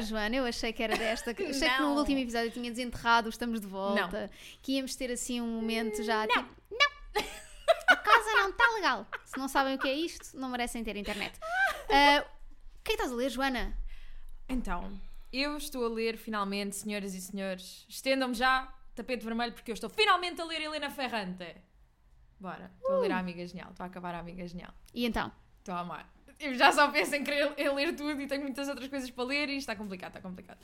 oh Joana, eu achei que era desta. que- Achei que no Não. último episódio eu tinha desenterrado, estamos de volta. Que íamos ter assim um momento já Não. tipo. Não! A casa não está legal. Se não sabem o que é isto, não merecem ter internet. Ah, o que é que estás a ler, Joana? Então, eu estou a ler finalmente, senhoras e senhores, estendam-me já tapete vermelho porque eu estou finalmente a ler Helena Ferrante. Bora, estou a ler a Amiga Genial, estou a acabar a Amiga Genial. E então? Estou a amar. Eu já só penso em querer em ler tudo e tenho muitas outras coisas para ler e está complicado, está complicado.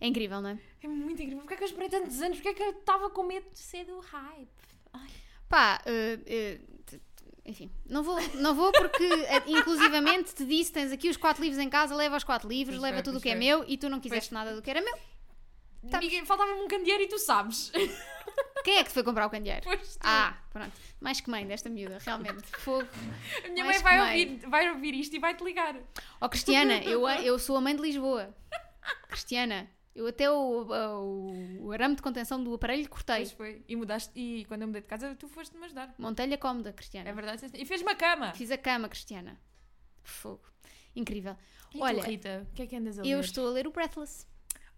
É incrível, não é? É muito incrível. Porquê é que eu esperei tantos anos? Porquê é que eu estava com medo de ser do hype? Ai. Pá, t- t- enfim, não vou, não vou porque eh, inclusivamente te disse: tens aqui os quatro livros em casa, leva os quatro livros, Pois leva foi, tudo o pois que é foi. meu e tu não quiseste nada do que era meu. Tá. Faltava-me um candeeiro e tu sabes. Quem é que foi comprar o candeeiro? Pois tu. Ah, pronto. Mais que mãe desta miúda, realmente. Fogo. a minha mais mãe vai que ouvir, vai ouvir isto e vai-te ligar. Ó Cristiana, eu, eu sou a mãe de Lisboa. Cristiana, eu até o, o, o arame de contenção do aparelho cortei. Pois foi. E mudaste. E quando eu mudei de casa, tu foste-me ajudar. Montei-lhe a cómoda, Cristiana. É verdade. E fez uma cama. Fiz a cama, Cristiana. Fogo. Incrível. E Olha, tu, Rita, o que é que andas a ler? Eu estou a ler o Breathless,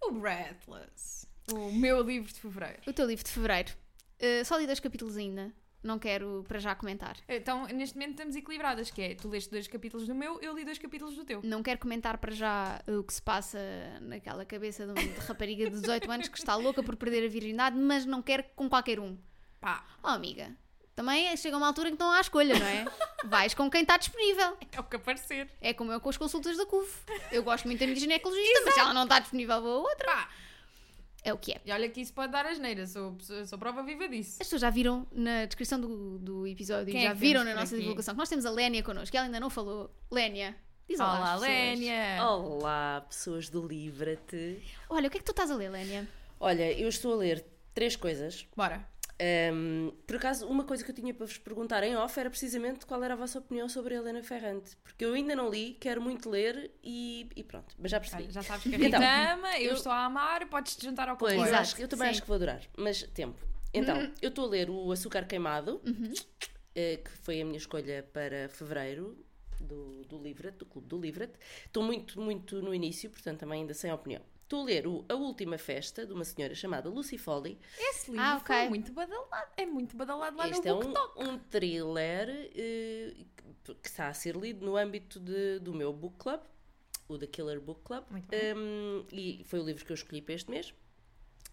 O Breathless. O meu livro de fevereiro. o teu livro de fevereiro. Uh, só li dois capítulos ainda. Não quero para já comentar. Então, neste momento estamos equilibradas, que é, tu leste dois capítulos do meu, eu li dois capítulos do teu. Não quero comentar para já o que se passa naquela cabeça de uma rapariga de 18 anos que está louca por perder a virgindade, mas não quero com qualquer um. Pá, Oh, amiga, também chega uma altura em que estão à escolha, não é? Vais com quem está disponível. é o que aparecer. É como eu com as consultas da CUF. Eu gosto muito da minha ginecologista, mas se ela não está disponível, vou a outra. Pá, É o que é. e olha que isso pode dar asneira, sou, sou, prova viva disso. As pessoas já viram na descrição do, do episódio, Quem é já que viram na por nossa aqui? divulgação, que nós temos a Lénia connosco, que ela ainda não falou. Lénia, diz olá, Olá, pessoas. Lénia! Olá, pessoas do Livra-te. Olha, o que é que tu estás a ler, Lénia? Olha, eu estou a ler três coisas. Bora. Ahm, por acaso, uma coisa que eu tinha para vos perguntar em off era precisamente qual era a vossa opinião sobre a Helena Ferrante. Porque eu ainda não li, quero muito ler e, e pronto, mas já percebi. Já sabes que a Rita Então, ama, eu, eu- estou a amar, podes-te juntar ao Pois, comboio. Exato, eu também sim. acho que vou adorar, mas tempo. Então, eu estou a ler o Açúcar Queimado, eh, que foi a minha escolha para fevereiro do, do Livret, do Clube do Livret. Estou muito, muito no início, portanto também ainda sem opinião. Estou a ler o A Última Festa, de uma senhora chamada Lucy Foley. Esse livro Ah, ok. foi muito badalado. É muito badalado lá este no é um, BookTok. um thriller eh, que- está a ser lido no âmbito de- do meu book club, o The Killer Book Club. Um, e foi o livro que eu escolhi para este mês.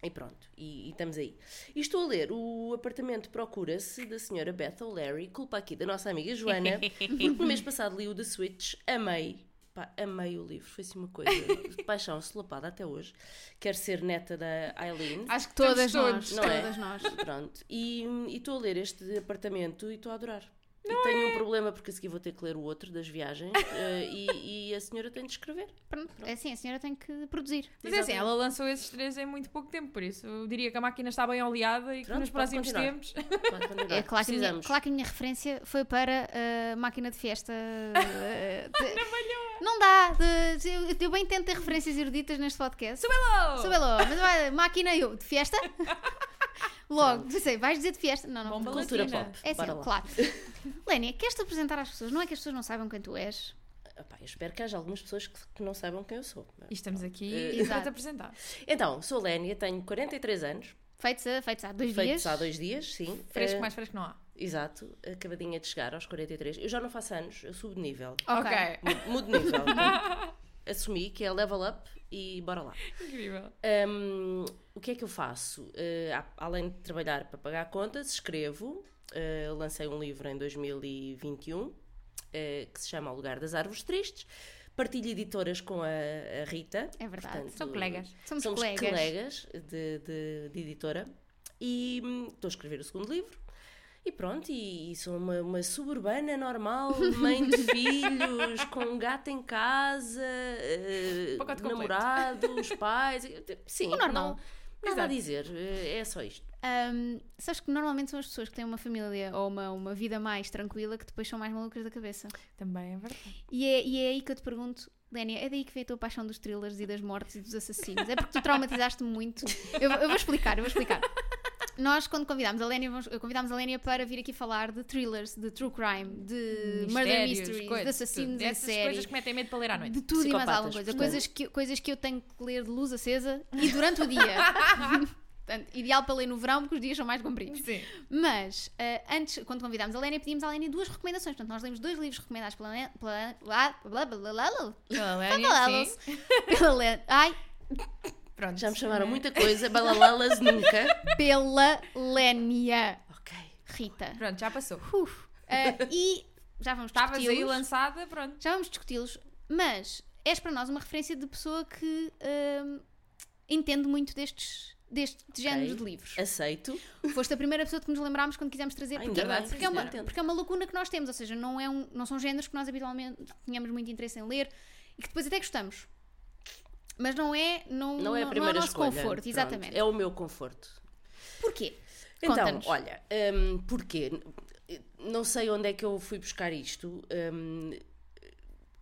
E pronto, e, e estamos aí. E estou a ler o Apartamento Procura-se da senhora Beth O'Leary, culpa aqui da nossa amiga Joana, porque no mês passado li o The Switch, amei. Pá, amei o livro, foi assim uma coisa de paixão solapada até hoje. Quero ser neta da Eileen. Acho que Todas nós, todos. não é? todas nós. Pronto, e e estou a ler este apartamento e estou a adorar. E tenho um problema porque a seguir vou ter que ler o outro das viagens eh, e, e a senhora tem de escrever. Pronto, é assim, a senhora tem que produzir. Mas é assim, ela lançou esses três em muito pouco tempo, por isso eu diria que a máquina está bem oleada e que Pronto, nos pode próximos continuar. tempos. É claro que, a minha, claro que a minha referência foi para a máquina de festa. de- não dá. de- eu, eu bem tento ter referências eruditas neste podcast. Hello! Sou Belo, mas vai, máquina eu, de festa? Logo, pensei, vais dizer de festa? Não, não. Bomba Cultura latina. pop. É assim, claro. Lénia, queres-te apresentar às pessoas? Não é que as pessoas não saibam quem tu és. Epá, eu espero que haja algumas pessoas que, que não saibam quem eu sou. E estamos aqui Eh, para te apresentar. Então, sou Lénia, tenho 43 anos, Feitos, a- feitos há dois feitos dias. há dois dias, sim. Fresco, Eh, mais fresco não há. Exato, acabadinha de chegar aos 43. Eu já não faço anos, eu subo de nível. Ok. Mudo- Mudo de nível. Assumi que é level up e bora lá. Incrível. Hum, o que é que eu faço? A- além de trabalhar para pagar contas, escrevo. Eh, lancei um livro em 2021 eh, que se chama O Lugar das Árvores Tristes. Partilho editoras com a, a Rita. É verdade. Portanto, São colegas. Somos, Somos colegas. colegas, de, de- de editora. E hum, estou a escrever o segundo livro. E pronto, e, e sou uma, uma suburbana normal, mãe de filhos, com um gato em casa, eh, Pacote completo. namorados, pais. Sim, O normal. Não, nada a dizer, eh, é só isto. Ahm, sabes que normalmente são as pessoas que têm uma família ou uma, uma vida mais tranquila que depois são mais malucas da cabeça. Também é verdade. E é, e é aí que eu te pergunto, Lénia, é daí que veio a tua paixão dos thrillers e das mortes e dos assassinos? É porque tu traumatizaste-me muito? Eu, eu vou explicar, eu vou explicar. Nós quando convidámos a Lénia, convidámos a Lénia para vir aqui falar de thrillers, de true crime, de murder Mistérios, mysteries, coisas, de assassinos em série. coisas que metem medo para ler à noite. De tudo e mais alguma coisa. Coisas que, coisas que eu tenho que ler de luz acesa e durante o dia. Portanto, ideal para ler no verão porque os dias são mais compridos. Sim. Mas, eh, antes, quando convidámos a Lénia, pedimos à Lénia duas recomendações. Portanto, nós lemos dois livros recomendados pela Lénia. Pela, blá, blá, Pela blá, Lénia, pela Lénia. Ai, Pronto. Já me chamaram muita coisa, balalalas nunca. pela Lénia. Ok. Rita. Pronto, já passou. Uf. Eh, e já vamos Estavas aí lançada, pronto. Já vamos discuti-los. Mas és para nós uma referência de pessoa que hum, entende muito destes, destes géneros de livros. Aceito. Foste a primeira pessoa que nos lembrámos quando quisemos trazer, Ainda porque, bem, porque, é uma, porque é uma lacuna que nós temos, ou seja, não, é um, não são géneros que nós habitualmente tínhamos muito interesse em ler e que depois até gostamos. Mas não é, não, Não é a não primeira o nosso escolha. conforto, Pronto, exatamente. É o meu conforto. Porquê? Então, olha, hum, porquê? Não sei onde é que eu fui buscar isto. hum,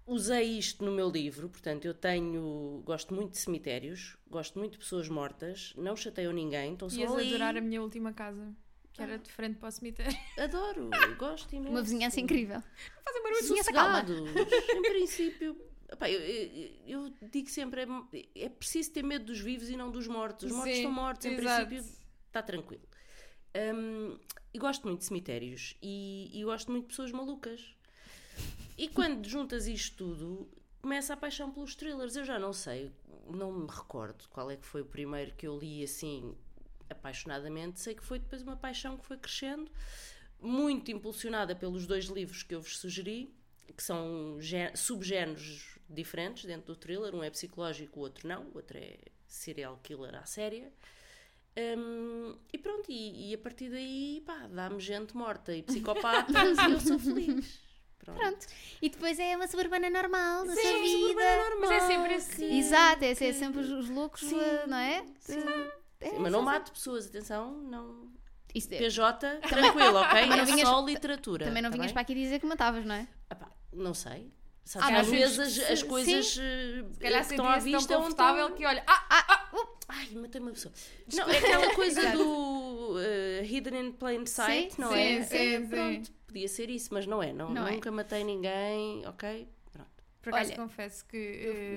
usei isto no meu livro, portanto, eu tenho. Gosto muito de cemitérios, gosto muito de pessoas mortas, não chateiam ninguém, estão só Ias ali. adorar a minha última casa, que era de frente para o cemitério. Adoro, gosto imenso. Uma vizinhança incrível. Fazem barulho. Sossegados, em princípio. Epá, eu, eu- digo sempre: é, é preciso ter medo dos vivos e não dos mortos. Os mortos Sim, estão mortos, em exato. princípio está tranquilo. Hum, e gosto muito de cemitérios e, e gosto muito de pessoas malucas. E quando juntas isto tudo, começa a paixão pelos thrillers. Eu já não sei, não me recordo qual é que foi o primeiro que eu li assim apaixonadamente. Sei que foi depois uma paixão que foi crescendo, muito impulsionada pelos dois livros que eu vos sugeri, que são gé- subgéneros diferentes dentro do thriller. Um é psicológico, o outro não. O outro é serial killer à séria. Hum, e pronto, e, e a partir daí, pá, dá-me gente morta e psicopatas e eu sou feliz. Pronto. Pronto. E depois é uma suburbana normal da Sim, sua vida. suburbana normal, Mas é sempre assim. Exato, é, é sempre os, os loucos, Sim, não é? sim. É, Sim, mas não mato pessoas, atenção, não. Isso é- PJ, tranquilo, ok? Também não é vinhas- só literatura. Também não tá vinhas bem? para aqui dizer que matavas, não é? Epá, não sei. Ah, que às vezes as, coisas eh, que estão à vista tão é confortável estão- que olha. Ah, Ah, ah, uh, Ai, matei uma pessoa. Não, é aquela coisa do eh, Hidden in Plain Sight, Sim, não sim, é? sim, É, sim. Pronto, podia ser isso, mas não é. Não, Não é. nunca matei ninguém, ok? Pronto. por acaso Olha, confesso que.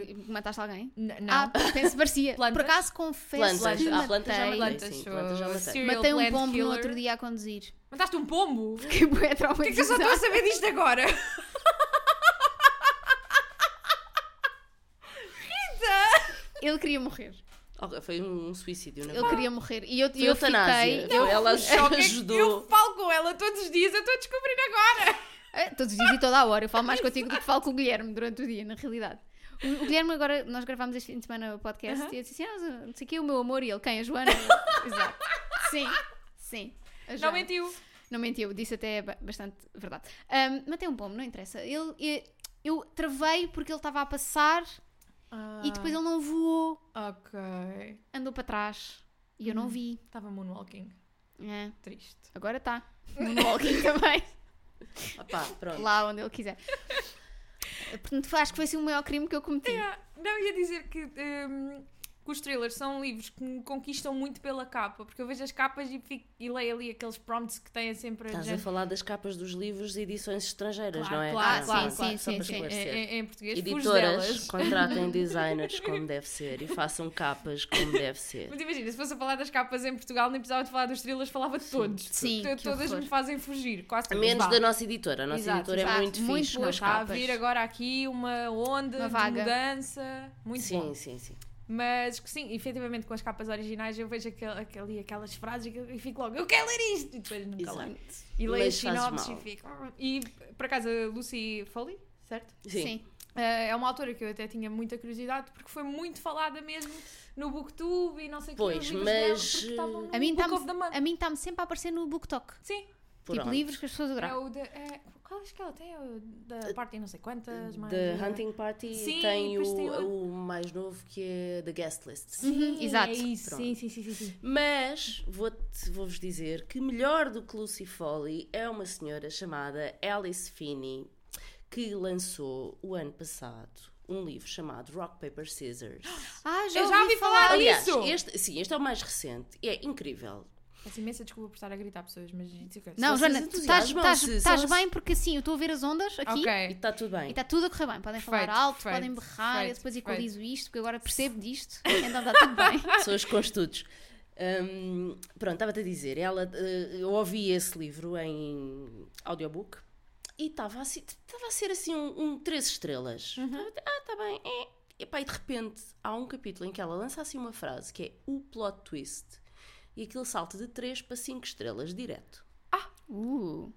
eh, mataste alguém? n- Ah, não. penso parecia. Plantas? Por acaso confesso Plantas. que Ah, plantas já matei. plantas. sim, plantas já matei. Matei um pombo no outro dia a conduzir. Mataste um pombo? Fiquei bué Por que é que eu só traumatizada. estou a saber disto agora? Ele queria morrer. Ok, Foi um, suicídio, na Ele verdade. queria morrer. E eu, Foi eu eutanásia. fiquei... Foi- ela é ajudou. Eu falo com ela todos os dias, eu estou a descobrir agora. É, todos os dias e toda a hora. Eu falo mais contigo do que falo com o Guilherme durante o dia, na realidade. O, Guilherme, agora, nós gravámos este fim de semana o podcast Aham. e eu disse assim: ah, não sei o que, o meu amor, e ele, quem? A Joana? Exato. Sim, sim. Não mentiu. Não mentiu, disse até ba- bastante verdade. Ahm, matei um pombo, não interessa. Ele, eu, eu travei porque ele estava a passar e depois ele não voou, Ah, Ok. andou para trás e eu não vi. Estava moonwalking. É, Triste. agora está. No walking também. Opá, pronto. lá onde ele quiser. Portanto, acho que foi assim o maior crime que eu cometi. Yeah. Não, ia dizer que, hum, que os thrillers são livros que me conquistam muito pela capa, porque eu vejo as capas e, fico, e leio ali aqueles prompts que têm sempre Estás a gente- falar das capas dos livros e edições estrangeiras, Claro, não é? claro, Ah, claro, pronto, claro. Sim, para sim, em, em- português, Editoras, contratem designers como deve ser e façam capas como deve ser. Mas imagina, se fosse a falar das capas em Portugal, nem precisava de falar dos thrillers, falava de todos. Sim, que todas me fazem fugir, quase A menos da nossa editora. A nossa Exato, editora exato. é muito, Muito fixe boa com as Está a vir agora aqui uma onda Uma de mudança. Muito sim, bom. sim, sim. Mas que sim, efetivamente com as capas originais eu vejo aquel, aquele, aquelas frases e fico logo, eu quero ler isto! E depois nunca leio. E leio as sinopses e fico. "Ah". E por acaso a Lucy Foley, certo? Sim. Eh, é uma autora que eu até tinha muita curiosidade porque foi muito falada mesmo no Booktube e não sei o que. Pois, os livros mas, dela, porque estavam no A mim está-me sempre a aparecer no BookTok. Sim, Tipo livros que as pessoas é adoram. o de, é, qual é que ela tem? É o da parte não sei quantas, mais The eh, Hunting Party Sim, tem depois tem o, o mais novo que é The Guest List. Sim, Uhum, exato. É isso, sim, sim, sim, sim, sim. Mas vou-vos dizer que melhor do que Lucy Foley é uma senhora chamada Alice Finney que lançou o ano passado um livro chamado Rock Paper Scissors. Ah, já Eu já ouvi falar disso! este, sim, este é o mais recente. É incrível. Peço imensa desculpa por estar a gritar pessoas, mas é Não, Joana, tu estás, bem porque assim, eu estou a ver as ondas aqui E Ok. está tudo bem. e está tudo a correr bem. Podem falar alto, perfeito, podem berrar, eu perfeito, depois perfeito. equalizo isto, porque eu agora percebo disto, então está tudo bem. Pessoas com estudos. Hum, pronto, estava-te a dizer, ela, eh, eu ouvi esse livro em audiobook e estava assim, estava a ser assim um, um três estrelas. Estava- Ah, está bem. É. E, pá, e de repente há um capítulo em que ela lança assim uma frase que é o plot twist e aquilo salta de 3 para 5 estrelas direto. Uh,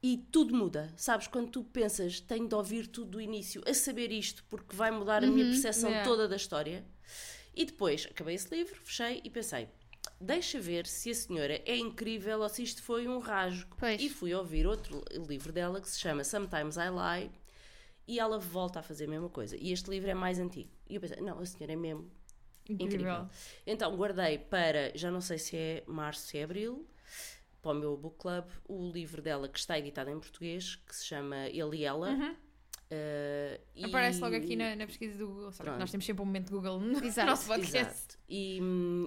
E tudo muda, sabes? Quando tu pensas, tenho de ouvir tudo do início, a saber isto, porque vai mudar a minha percepção Yeah. toda da história. E depois acabei esse livro, fechei e pensei, deixa ver se a senhora é incrível ou se isto foi um rasgo. Pois. E fui ouvir outro livro dela que se chama Sometimes I Lie e ela volta a fazer a mesma coisa. E este livro é mais antigo. E eu pensei, não, a senhora é mesmo Incrível. Incrível. Então guardei para, já não sei se é março, se é abril, para o meu book club, o livro dela que está editado em português, que se chama Ele e Ela. E- Uhum. Aparece logo aqui na, na pesquisa do Google. Sabe que Pronto. nós temos sempre um momento Google no Exato. nosso podcast. Exato. E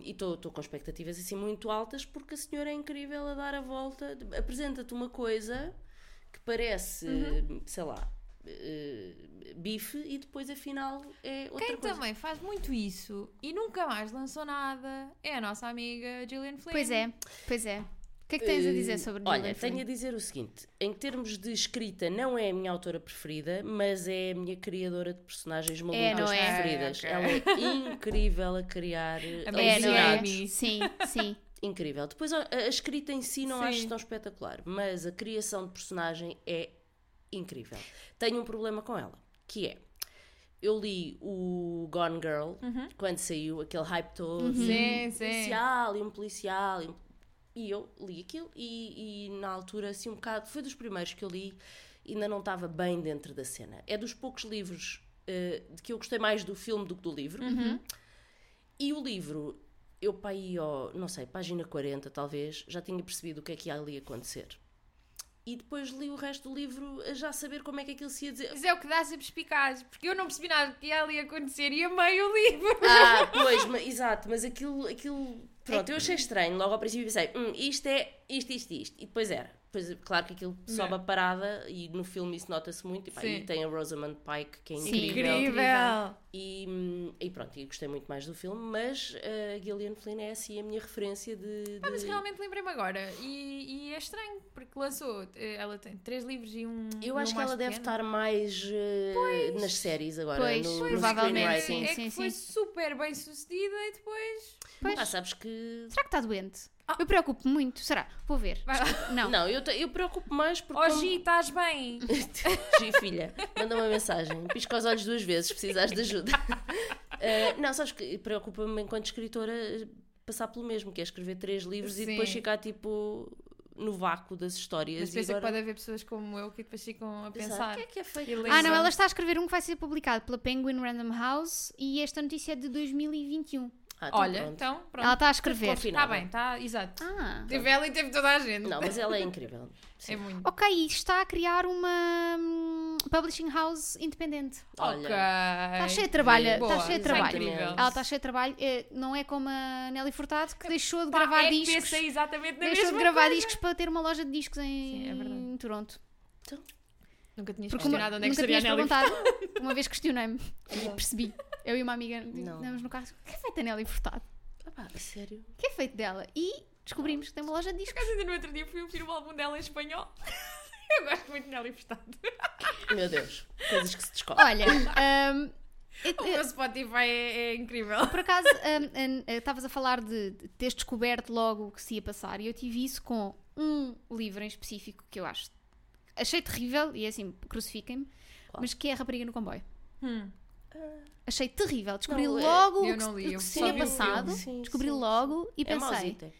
estou com expectativas assim muito altas porque a senhora é incrível a dar a volta. Apresenta-te uma coisa que parece, Uhum. sei lá, eh, bife e depois afinal é outra Quem coisa. também faz muito isso e nunca mais lançou nada é a nossa amiga Gillian Flynn. pois é, pois é. O que é que tens a dizer sobre Olha, Gillian Flynn? tenho a dizer o seguinte: em termos de escrita, não é a minha autora preferida, mas é a minha criadora de personagens malucas não é? preferidas. Ok. Ela é incrível a criar A É, não é? Sim, sim. Incrível. Depois a, a escrita em si não Sim. acho tão espetacular, mas a criação de personagem é incrível. Tenho um problema com ela, que é. Eu li o Gone Girl quando saiu aquele hype todo, Sim, um sim. policial e um policial e, um- e eu li aquilo e, e na altura assim um bocado foi dos primeiros que eu li ainda não estava bem dentro da cena é dos poucos livros eh, de que eu gostei mais do filme do que do livro e o livro eu para aí ó, não sei, página 40 talvez já tinha percebido o que é que ia ali acontecer e depois li o resto do livro a já saber como é que aquilo se ia dizer Mas é o que dá sempre explicado, porque eu não percebi nada do que ia ali acontecer e amei o livro. Ah, pois, ma- exato, mas aquilo, aquilo. Pronto, eu achei estranho. Logo ao princípio pensei, hum, isto é isto, isto, isto. E depois era. Depois, claro que aquilo sobe a parada e no filme isso nota-se muito. E, pá, Sim. e tem a Rosamund Pike, que é Sim. incrível. Incrível. E, hum, e pronto, e gostei muito mais do filme, mas a Gillian Flynn é assim a minha referência de. Ah, mas de- realmente lembrei-me agora. E, e é estranho, porque lançou. eh, Ela tem três livros e um. Eu acho um que ela deve pequeno. estar mais eh, nas séries agora, Pois, no, no provavelmente, screenwriting. É Sim, que sim, foi sim. super bem sucedida e depois. Pois. Ah, sabes que. Será que está doente? Eu preocupo muito. Será? Vou ver. Não. Não, eu, te- eu preocupo mais porque. Oh, como- Gi, estás bem? Gi, filha, manda uma mensagem. Pisca os olhos duas vezes se precisares de ajuda. Eh, não, sabes que preocupa-me enquanto escritora passar pelo mesmo, que é escrever três livros e Sim. depois ficar tipo no vácuo das histórias. Mas e pensa que agora... pode haver pessoas como eu que depois ficam a pensar. O que é que é feito? E Ah, não, ela está a escrever um que vai ser publicado pela Penguin Random House e esta notícia é de 2021. Ah, então Olha, pronto. então, pronto. Ela está a escrever. Tudo Está bem, está, exato. Ah. Teve ela e teve toda a gente. Não, mas ela é incrível. Sim. É muito. Ok, e está a criar uma hum, publishing house independente. Olha, ok. Está cheia de trabalho. Está cheia de é trabalho. Ela está cheia de trabalho. É, não é como a Nelly Furtado que deixou de Pá, gravar é que discos. pensei exatamente na Deixou mesma de gravar coisa. discos para ter uma loja de discos em, Sim, é Toronto. Nunca tinhas Porque uma, questionado onde é que estaria a Nelly. perguntado. Uma vez questionei-me e percebi. Eu e uma amiga andamos no carro. O que é feito a Nelly Furtado? Ah, pá, sério? O que é feito dela? E descobrimos que tem uma loja de discos. Por acaso, ainda no outro dia fui ouvir o álbum dela em espanhol. Eu gosto muito de Nelly Furtado. Meu Deus, coisas que se descobrem. Olha, eu- O meu Spotify é, é incrível. por acaso hum, hum, estavas a falar de, de teres descoberto logo o que se ia passar e eu tive isso com um livro em específico que eu acho achei terrível e é assim, crucifiquem-me, Qual? mas que é a rapariga no comboio. Hum. Achei terrível. Descobri Não, é- logo o eu que, não li, o que eu se só tinha vi o passado. Sim, descobri sim, logo e É pensei, mausita.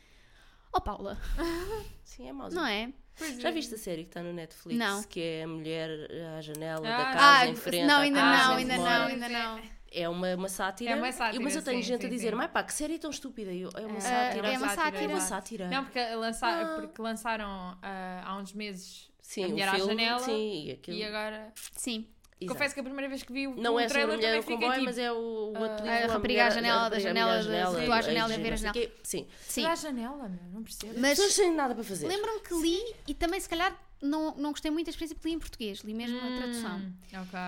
oh Paula, Sim, é mausita. não é? Pois Já é. viste a série que está no Netflix? Não. Que é a mulher à janela Ah, da ah, casa em frente não, à ainda casa não, onde ainda mora. não, ainda não. É uma, uma sátira. É uma sátira, Mas eu tenho sim, gente sim, a dizer, sim. mas pá, que série tão estúpida. E eu, é uma Ah, sátira. é uma sátira. É uma sátira. Não, porque, lança... Ah. porque lançaram ah, há uns meses sim, a o mulher à filme, janela sim, e aquilo. e agora. Sim. Exato. Confesso que a primeira vez que vi o, Não o é sobre a trailer mulher fiquei comboio, tipo... mas é o, o outro a livro, rapariga à janela, a da janela, à da- janela, tua à a janela e a não ver a janela. Sim. Sim. A janela, meu, não percebo. As Mas pessoas têm nada para fazer. lembro-me que li e também, se calhar, não, não gostei muito da experiência porque li em português, li mesmo a tradução. Hum, Ok.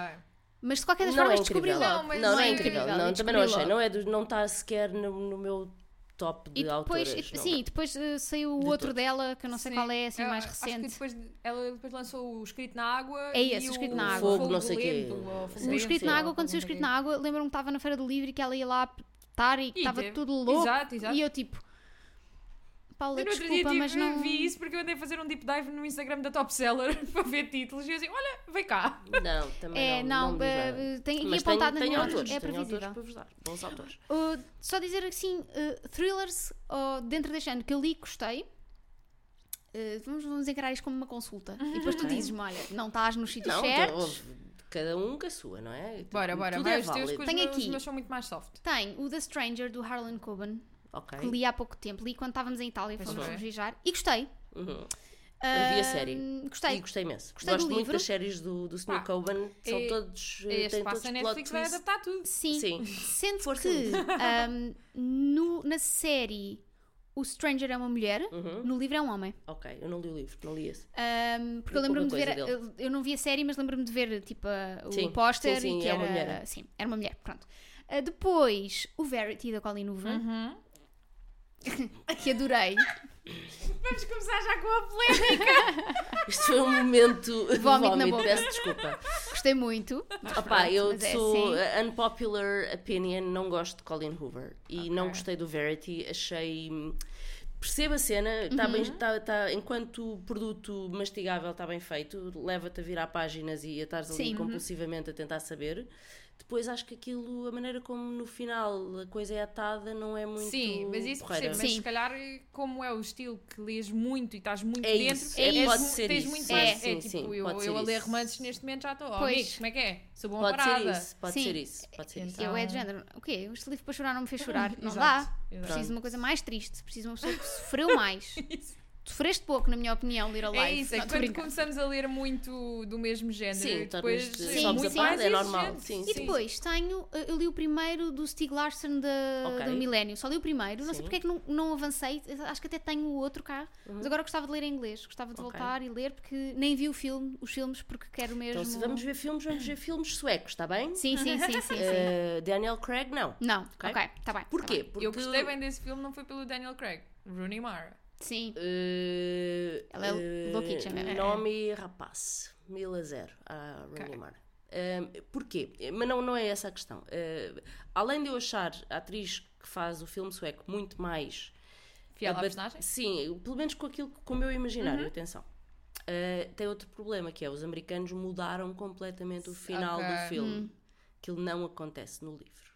Mas de qualquer das Não formas é descobri logo. Não, mas Não, não é é incrível. Não, também não achei. Não, é do, não está sequer no meu top de E depois, autoras. não. sim, depois eh, saiu o De outro todos. dela, que eu não sei Sim. qual é, assim, Eu mais Acho que recente. depois, ela depois lançou o Escrito na Água É esse, e o Escrito na Água. Fogo, não sei quê. Lento, Fogo Sim. O Lento, escrito ou na água, quando saiu o escrito na água, lembro-me que estava na feira do livro e que ela ia lá estar e que E estava tudo louco. Exato, exato. E eu tipo, Paula, Eu no outro desculpa, dia mas tive- não. vi isso porque eu andei a fazer um deep dive no Instagram da Top Seller para ver títulos e eu assim, olha, vem cá. Não, também É, não. não, não eh, nada. tem aqui Mas apontado tem, tem autores, é tem autores previsível. para vos dar. Bons autores. Uh, só dizer assim, uh, thrillers uh, dentro deste ano que eu li e gostei. Uh, vamos, vamos encarar isto como uma consulta. E depois tu dizes-me: olha, não estás nos sítios Não, certos. houve cada um com a sua, não é? Bora, bora, Tudo vai é os teus meus, aqui. os meus são muito mais soft. Tem o The Stranger do Harlan Coben, Ok. que li há pouco tempo. Li quando estávamos em Itália, Pois fomos viajar. E gostei. Uhum. Eu vi a Uh, série. Gostei. E gostei imenso. Gostei do Gosto muito livro. das séries do, do Sr. Pá, Coben. São é- todos. eh, Este passa a Netflix vai adaptar tudo. Sim. Sim. Sendo Força que um, no- na série o Stranger é uma mulher, Uhum. no livro é um homem. Ok, eu não li o livro, não li esse. Um, porque eu lembro-me de ver, eu, eu não vi a série, mas lembro-me de ver tipo a- o Sim, póster sim, sim, e que é era, uma mulher. sim, era uma mulher, pronto. Uh, depois o Verity da Colleen Hoover, Uhum. que adorei. Vamos começar já com a polémica. Isto foi um momento de Vómito na vómito, boca. peço desculpa. Gostei muito. Opa, pronto, eu é sou assim. uh, unpopular opinion, não gosto de Colin Hoover e Ok. não gostei do Verity, achei. Percebo a cena, tá Uhum. bem, tá, tá- enquanto produto mastigável está bem feito, leva-te a virar páginas e a estares ali Sim. uhum. compulsivamente a tentar saber. Depois acho que aquilo, a maneira como no final a coisa é atada, não é muito. Sim, mas isso percebo. Mas Sim. se calhar, como é o estilo que lês muito e estás muito É dentro, isso, é- pode ser tens isso. muito Sim, mais. sim, é sim, tipo, eu, pode eu ser a ler romances neste momento já estou. Oh, Pois. amigos, como é que é? Sou bom Pode parada. ser isso, pode Sim. ser isso, pode ser isso. Eu é de Então- género. O quê? Este livro para chorar não me fez chorar. Não Exato, dá. exato. Preciso de uma coisa mais triste. Preciso de uma pessoa que sofreu mais. Isso. Sofreste pouco, na minha opinião, ler a É live. isso, é Não, que quando brincando. começar a ler muito do mesmo género, Sim, depois é a par, mais é normal. Sim, E depois tenho, eh, eu li o primeiro do Stieg Larsson da, Ok. do Milênio, só li o primeiro, não sei Sim. porque é que não, não avancei, acho que até tenho o outro cá, mas agora gostava de ler em inglês, gostava de Uhum. Ok. voltar e ler porque nem vi o filme, os filmes, porque quero mesmo. Então, se vamos ver filmes, vamos ver filmes suecos, está bem? Sim, sim, sim, sim. sim. Uh, Daniel Craig, não. Não, ok. está bem. tá Porquê? bem. Porque Eu gostei bem desse filme, não foi pelo Daniel Craig, Rooney Mara. Sim, Uh, Ela é uh, louquicha mesmo. Nome rapaz. Mil a zero. A Rooney Ok. Mara. Um, porquê? Mas não, não é essa a questão. Uh, além de eu achar a atriz que faz o filme sueco muito mais. Fiel à personagem? Sim, pelo menos com aquilo com o meu imaginário, Uhum. atenção. Uh, tem outro problema que é os americanos mudaram completamente o final Ok. do filme. Hum. Aquilo não acontece no livro.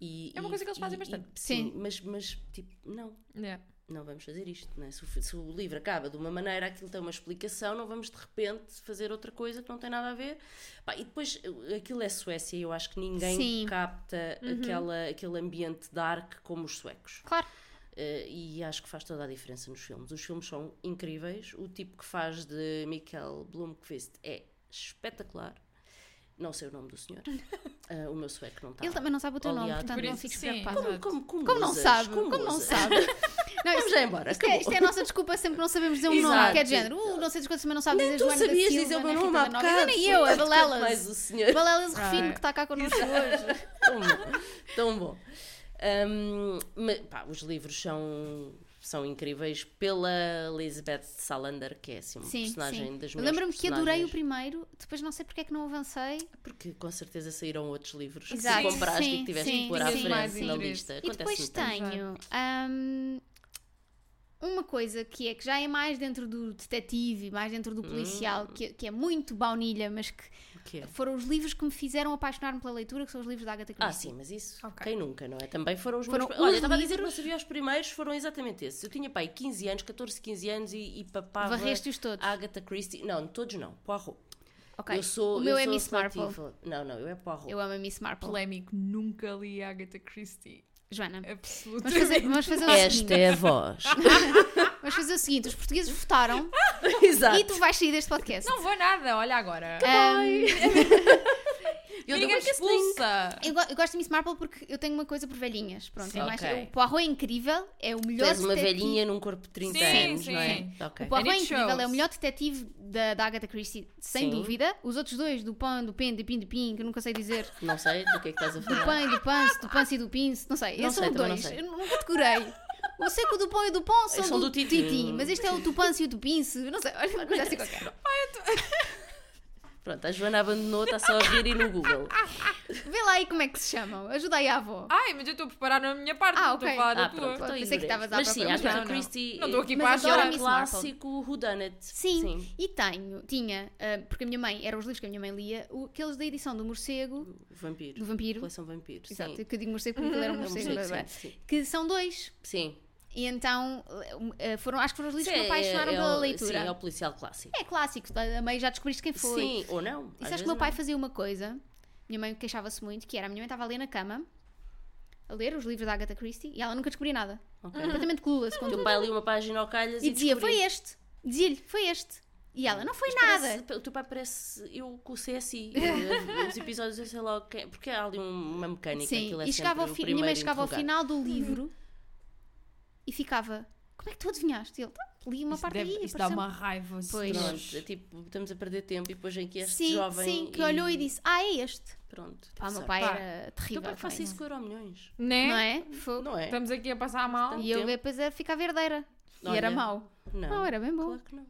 E- É uma e- coisa que eles fazem e- bastante. e- sim, Sim. mas, mas tipo, não Yeah. Não vamos fazer isto, não é? se, o, se o livro acaba de uma maneira, aquilo tem uma explicação, não vamos de repente fazer outra coisa que não tem nada a ver. Pá, e depois aquilo é Suécia e eu acho que ninguém Sim. capta aquela, aquele ambiente dark como os suecos. claro. Eh, e acho que faz toda a diferença nos filmes. Os filmes são incríveis, o tipo que faz de Michael Blomqvist é espetacular. Não sei o nome do senhor. Eh, o meu sueco não está. Ele também não sabe o teu nome, portanto Por não fiques preocupado. Como, como, como, Como não sabe? Como não ousas? sabe? Não, Vamos já embora. isto, é, isto é a nossa desculpa sempre que não sabemos dizer um nome, Exato. que é de género. Uh, não sei coisas, também não sabe Nem dizer Joana da sabias Silva, dizer o meu nem nome Rita há bocado. Nem eu, é Quanto Balelas. mais o senhor. Balelas Right. Refino, que está cá connosco hoje. Tão bom. Tão bom. Hum, mas, pá, os livros são, são incríveis pela Elizabeth Salander, que é assim, uma Sim, personagem sim. das melhores lembro-me que adorei o primeiro, depois não sei porque é que não avancei. Porque com certeza saíram outros livros Exato, que compraste sim, e que tiveste sim, que pôr à frente na lista. E Acontece depois tenho uma coisa que é que já é mais dentro do detetive, mais dentro do policial, Hum. que, que é muito baunilha, mas que O quê? foram os livros que me fizeram apaixonar-me pela leitura, que são os livros da Agatha Ah, Christie. sim, mas isso, Ok. quem nunca, não é? Também foram os Foram meus... Olha, os eu estava a dizer que livros- não sabia os primeiros, foram exatamente esses. Eu tinha, pai, 15 anos, 14, 15 anos e, e papava Varreste-os todos. Agatha Christie. Não, todos não, Poirot. Ok. Eu sou, o meu eu é sou Miss Marple. Não, não, eu é Poirot. Eu amo a Miss Marple. Polémico, nunca li Agatha Christie. Joana, Absolutamente. vamos fazer, vamos fazer o Esta seguinte. é a voz. Vamos fazer o seguinte: os portugueses votaram Exato. E tu vais sair deste podcast. Não vou nada, olha agora. Ahm, Eu Ninguém dou expulsa. eu, eu gosto de Miss Marple porque eu tenho uma coisa por velhinhas. Pronto, Sim, é mais, ok. o Poirot é incrível, é o Tu melhor és uma detetive- velhinha num corpo de 30 Sim, anos, sim. não é? Ok. O Poirot é incrível, shows. é o melhor detetive da, da Agatha Christie, sem Sim. dúvida. Os outros dois, do Pan, do Pen, do Pin, do Pin, que eu nunca sei dizer. Não sei do que é que estás a Do falar. Pan e do Pance, do Pance e do Pince, não sei. Não Esses sei, são não dois. sei. Eu nunca decorei. Eu sei que o do Pão e o do Pão são, São do, do Titi. Titi. mas este é o do Pance e o do Pince. Não sei, olha, uma coisa assim qualquer. Pronto, a Joana abandonou, está só a rir e no Google. Vê lá aí como é que se chamam. Ajuda aí a avó. Ai, mas eu estou a preparar na minha parte, Ah, não estou ok. a falar da Ah, tua. pronto, Pensei que estavas Mas sim, a mas Agatha não, não. Christie Não estou aqui Mas para adoro era a achar. Miss Marple. clássico Whodunit. Sim, Sim. e tenho, tinha, ah, porque a minha mãe, eram os livros que a minha mãe lia, o- aqueles da edição do morcego, Vampiro. do vampiro. Coleção Vampiro. Exato, Sim. que eu digo morcego porque aquilo era um É um morcego, morcego, blá, sim, sim. que são dois. Sim. E então eh, foram, acho que foram os livros que me Sim, apaixonaram é- é pela o- leitura. Sim, é o policial clássico. É clássico, a mãe já descobriste quem foi. Sim, ou não. E sabes que meu pai não. fazia uma coisa, minha mãe queixava-se muito, que era a minha mãe estava a ler na cama, a ler os livros da Agatha Christie, e ela nunca descobria nada. Ok. Completamente clueless O teu pai lia uma página ao calhas e, E dizia, foi este. Dizia-lhe, foi este. E ela, não foi Mas nada. parece- o teu pai parece eu com o CSI. eh, Os episódios, eu sei lá, é- porque há ali um- uma mecânica. Sim, é e chegava ao fi- minha mãe chegava ao final do livro e ficava, como é que tu adivinhaste? E ele, "Tá, li uma Isso, parte deve- aí. isso dá apareceu-me." uma raiva. Pois. Pronto, é tipo, estamos a perder tempo e depois vem aqui este Sim, jovem. sim, que olhou e disse, ah, é este. Pronto. Pá, o meu pai Pá, era O teu terrível. pai faça isso com euro milhões. Né? Não é? Não é? Estamos aqui a passar mal. E eu tempo. depois a ficar verdadeira. E era mau. Não. Não, era bem bom. Claro que não.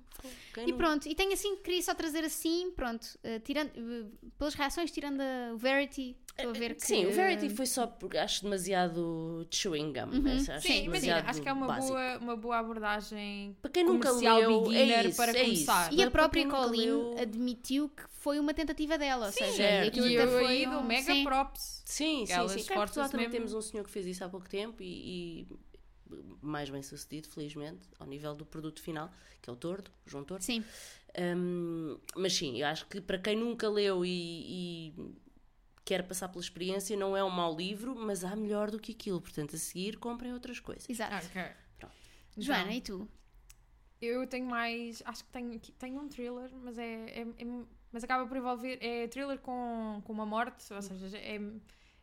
Quem E não? pronto, e tenho assim, queria só trazer assim, pronto, eh, tirando, eh, pelas reações, tirando a- o Verity, estou a ver que... Sim, o Verity foi só porque acho demasiado chewing gum. Uhum. Acho acho Sim, imagina, demasiado acho que é uma básico. boa, uma boa abordagem Para quem nunca leu, beginner é isso, para é começar. isso. E a própria Colleen leu- admitiu que foi uma tentativa dela, ou seja, certo. aquilo E eu foi aí dou um- mega sim. props. Sim, sim, sim. Cá em esforça-se Portugal também mesmo. temos um senhor que fez isso há pouco tempo e, e mais bem sucedido, felizmente, ao nível do produto final, que é o Tordo, o João Tordo. Sim, Hum, mas sim, eu acho que para quem nunca leu e, e quer passar pela experiência, não é um mau livro, mas há melhor do que aquilo. Portanto, a seguir, comprem outras coisas. exato. Ok. Pronto. Joana, Então, e tu? Eu tenho mais. Acho que tenho, tenho um thriller, mas é, é- é- Mas acaba por envolver. É thriller com, com uma morte, ou seja, é,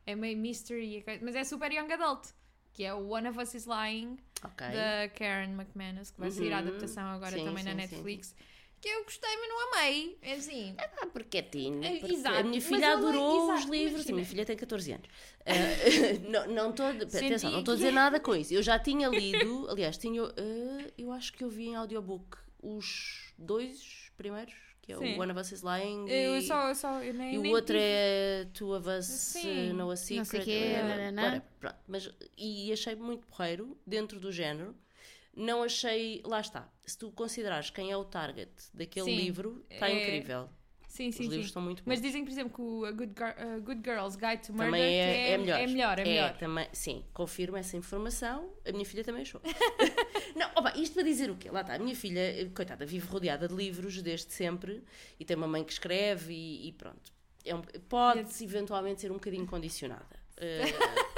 é meio mystery, mas é super young adult. Que é o One of Us is Lying, Ok. da Karen McManus, que vai sair a Uhum. adaptação agora Sim, também na sim, sim, Netflix. Que eu gostei, mas não amei. É assim. Ah, porque é teen. É, porque exato, a minha filha ela- adorou exato, os livros. A minha filha tem 14 anos. Ah, não não atenção, não estou a dizer nada com isso. Eu já tinha lido, aliás, tinha, ah, eu acho que eu vi em audiobook os dois primeiros, que é Sim. o One of Us is Lying Eu e, só. Eu só eu nem, e o nem outro tive- é Two of Us Sim. uh, Know a Secret. sei quê, whatever, pronto. Mas, e achei muito porreiro dentro do género. Não achei. Lá está. Se tu considerares quem é o target daquele Sim, livro, está é- incrível. Sim, Os sim, livros sim. estão muito bons. Mas dizem, por exemplo, que o A Good, Gir- a Good Girls Guide to Murder também é, é, é melhor. É melhor, é melhor. também, sim, confirmo essa informação. A minha filha também achou. não, opa, isto para dizer o quê? Lá está, a minha filha, coitada, vive rodeada de livros desde sempre e tem uma mãe que escreve e, e pronto. É um, pode eventualmente ser um bocadinho condicionada eh,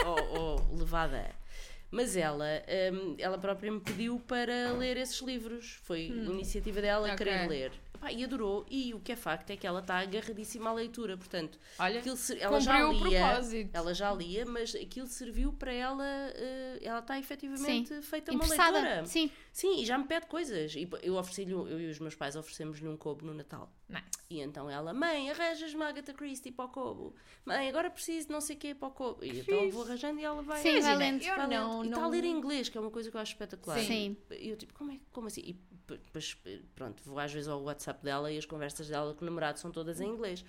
ou, ou levada a. Mas ela, hum, ela própria me pediu para ler esses livros. Foi iniciativa dela Ok. querer ler. Pá, e adorou. E o que é facto é que ela está agarradíssima à leitura. Portanto, Olha, aquilo se- ela já o lia, propósito. ela já lia, mas aquilo serviu para ela, eh, ela está efetivamente feita uma leitora. Sim. Sim, e já me pede coisas. E eu ofereci-lhe, eu e os meus pais oferecemos-lhe um cobo no Natal. Nice. E então ela, mãe, arranjas-me a Agatha Christie para o cobo. Mãe, agora preciso de não sei o quê para o cobo. E então eu vou arranjando e ela vai. Sim, vai Imagina, lendo. Não-. E está a ler em inglês, que é uma coisa que eu acho espetacular. Sim. E eu tipo, como é como assim? E depois, pronto, vou às vezes ao WhatsApp dela e as conversas dela com o namorado são todas em inglês.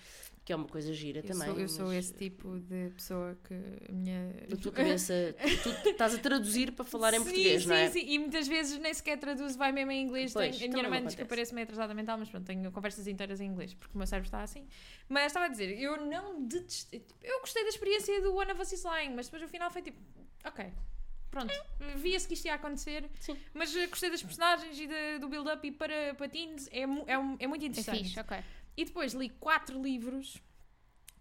Que é uma coisa gira Eu, também. sou, eu sou mas- esse tipo de pessoa que a minha. Da tua cabeça, tu, estás a traduzir para falar em sim, português, sim, não é? Sim, e muitas vezes nem sequer traduzo, vai mesmo em inglês. Pois, Tenho- a também minha irmã diz que eu pareço meio atrasada mental, mas pronto, tenho conversas inteiras em inglês, porque o meu cérebro está assim. Mas estava a dizer, eu não detestei. Eu gostei da experiência do One of Us Lying, mas depois no final foi tipo, ok. Pronto, via-se que isto ia acontecer, Sim. mas eh, gostei das personagens e da- do build-up e para, para teens é, é, um- é muito É interessante. fixe, ok. E depois li quatro livros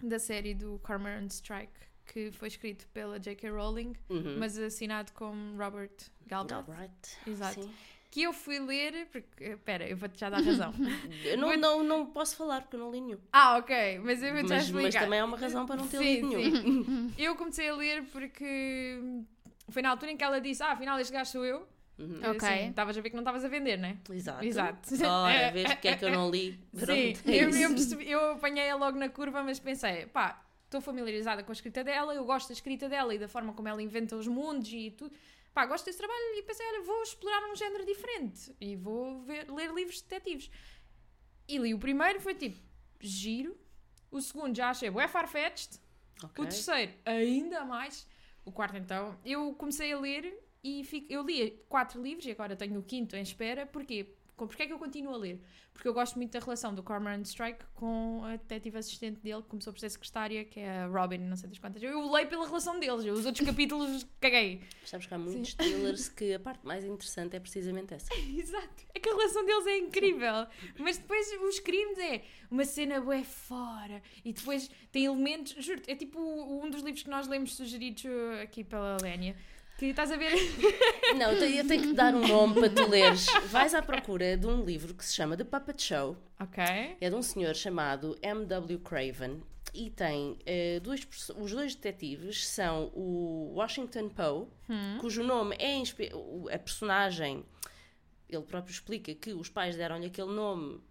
da série do Cormoran Strike, que foi escrito pela J.K. Rowling, Uhum. mas assinado como Robert Galbraith. Galbraith. Exato. Sim. que eu fui ler. Porque, espera, eu vou-te já dar razão. Eu não, não, não posso falar porque eu não li nenhum. ah, ok, mas eu vou-te já explicar. mas também há uma razão para não ter Sim, lido nenhum. sim. Eu comecei a ler porque foi na altura em que ela disse: Ah, afinal este gajo sou eu. Uhum. Ok. assim, Estavas a ver que não estavas a vender, né? Exato. Exato. Ora, vês porque é que eu não li. Sim, Pronto, é eu, eu, percebi- eu apanhei-a logo na curva, mas pensei, pá, estou familiarizada com a escrita dela, eu gosto da escrita dela e da forma como ela inventa os mundos e tudo. Pá, gosto desse trabalho e pensei, olha, vou explorar um género diferente e vou ver- ler livros de detetives. E li o primeiro, foi tipo, giro. O segundo já achei bué farfetched. Ok. O terceiro, ainda mais. O quarto, então, eu comecei a ler e fico- eu li quatro livros e agora tenho o quinto em espera. Porquê? Com- Porquê é que eu continuo a ler? Porque eu gosto muito da relação do Cormoran Strike com a detetive assistente dele, que começou por ser secretária, que é a Robin, não sei das quantas. Eu leio pela relação deles, eu os outros capítulos caguei. Sabes que há muitos thrillers que a parte mais interessante é precisamente essa. Exato. É que a relação deles é incrível. Mas depois os crimes é uma cena bué fora. E depois tem elementos. Juro, é tipo um dos livros que nós lemos sugeridos uh, aqui pela Lénia. Que estás a ver. Não, eu tenho, eu tenho que te dar um nome para tu leres. Vais à procura de um livro que se chama The Puppet Show. Ok. É de um senhor chamado M.W. Craven e tem eh, dois, os dois detetives são o Washington Poe, Hum. cujo nome é o- a personagem. Ele próprio explica que os pais deram-lhe aquele nome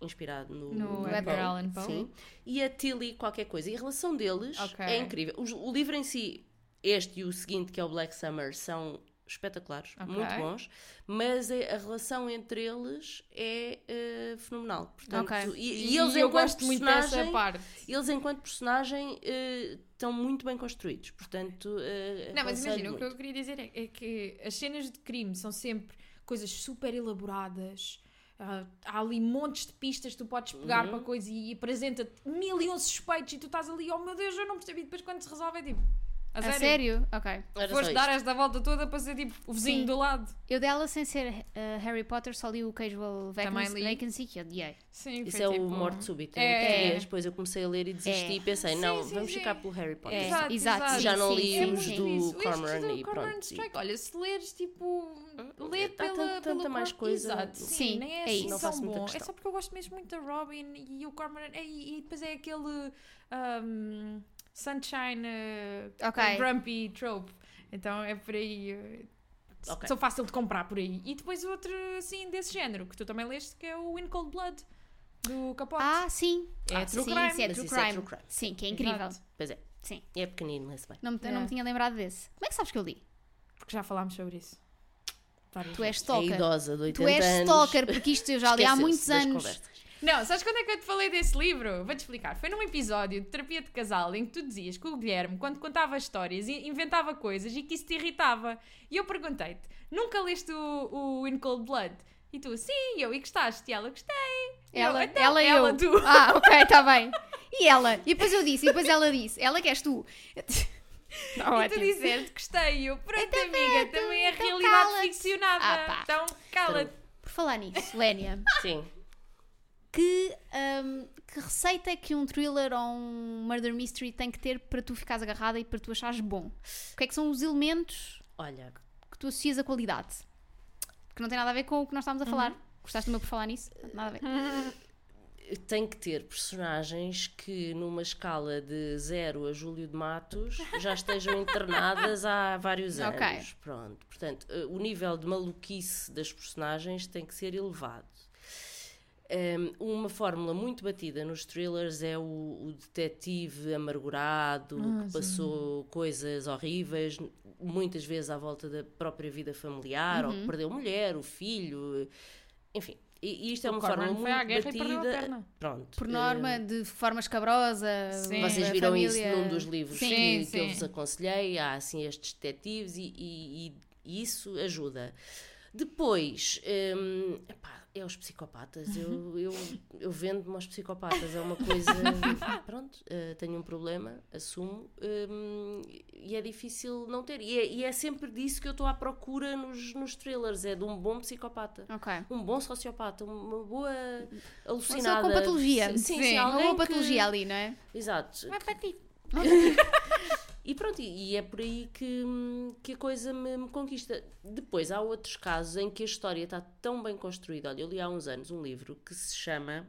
inspirado no, No Poe, Edgar Allan Poe. Sim. E a Tilly qualquer coisa. E a relação deles Ok. é incrível. Os- o livro em si, este e o seguinte, que é o Black Summer, são espetaculares, Ok. muito bons, mas a, a relação entre eles é eh, fenomenal. Portanto, Ok. e, e eles, eu enquanto gosto muito dessa personagem, parte. eles, enquanto personagem, eh, estão muito bem construídos. Portanto, eh, Não, mas imagina, o que muito. eu queria dizer é, é que as cenas de crime são sempre coisas super elaboradas. ah, há ali montes de pistas que tu podes pegar Uhum. para coisa e apresenta-te mil e um suspeitos e tu estás ali, oh meu Deus, eu não percebi. E depois quando se resolve é tipo, a A sério? Ok. Era Foste dar esta volta toda para ser tipo o vizinho Sim. do lado. Eu dela, sem ser eh, Harry Potter, só li o Casual Vacancy. Vacancy que odiei. Sim, Isso é tipo... o morte súbito. É. português. Depois eu comecei a ler e desisti É. e pensei, Sim, não, sim, vamos sim. ficar pelo Harry Potter. É, Exato, exato. exato. Já não li sim, os do Cormoran e Cormoran pronto. Strike, olha, se leres tipo. Lê Há pela, tanta- pela tanta mais coisa. Exato, sim, Sim, nem é é assim isso. Não tão faço muita bom. É só porque eu gosto mesmo muito da Robin e o Cormoran. E, e depois é aquele. Sunshine uh, Ok. Grumpy Trope. Então é por aí. uh, Ok. São fácil de comprar por aí. E depois outro assim desse género que tu também leste que é o In Cold Blood do Capote. Ah, sim. É ah, true sim, crime. Sim, é true isso é crime. true crime. Sim, que é incrível. Exato. Pois é. Sim. E é pequenino, lê-se bem. Não, me- não É. me tinha lembrado desse. Como é que sabes que eu li? Porque já falámos sobre isso. Várias Tu és vezes. É stalker. idosa de 80 Tu és anos. stalker, porque isto eu já li há muitos anos. conversas. Não, sabes quando é que eu te falei desse livro? Vou-te explicar. Foi num episódio de terapia de casal em que tu dizias que o Guilherme, quando contava histórias, inventava coisas e que isso te irritava. E eu perguntei-te: nunca leste o, o In Cold Blood? E tu, sim, eu, e gostaste? E ela, gostei. E eu, Ela, "Então, ela ela, eu. tu. Ah, ok, está bem. E ela? E depois eu disse, e depois ela disse, ela que és tu. Tá E tu ótimo. dizes, gostei. E eu, pronto, Então amiga, também é então realidade ficcionada. Ah, então, cala-te. Por falar nisso, Lénia, Sim. Que, hum, que receita é que um thriller ou um murder mystery tem que ter para tu ficares agarrada e para tu achares bom? O que é que são os elementos Olha, que tu associas a qualidade? Que não tem nada a ver com o que nós estávamos a falar. Gostaste do meu por falar nisso? Nada a ver. tem que ter personagens que, numa escala de 0 a Júlio de Matos, já estejam internadas há vários anos. Ok. Pronto. Portanto, eh, o nível de maluquice das personagens tem que ser elevado. Um, uma fórmula muito batida nos thrillers é o, o detetive amargurado Ah, que passou coisas horríveis, muitas vezes à volta da própria vida familiar, ou que perdeu a mulher, o filho, enfim. E, e isto é uma fórmula muito guerra perdeu batida. Pronto. Por eh, norma, de forma escabrosa. Sim. vocês viram isso família- num dos livros Sim. que, Sim, que eu sim. vos aconselhei. Há assim estes detetives e, e- e- isso ajuda. Depois, hum, epá, é os psicopatas. Eu, eu, eu vendo-me aos psicopatas. É uma coisa. pronto, eh, tenho um problema, assumo. hum, e é difícil não ter. E é, e é sempre disso que eu estou à procura nos, nos thrillers: é de um bom psicopata. Ok. Um bom sociopata, uma boa Uma alucinada. pessoa com patologia. Sim, sim, Sim, uma alguém boa que- patologia ali, não é? Exato. É para ti. E pronto, e e é por aí que, que a coisa me, me conquista. Depois, há outros casos em que a história está tão bem construída. Olha, eu li há uns anos um livro que se chama.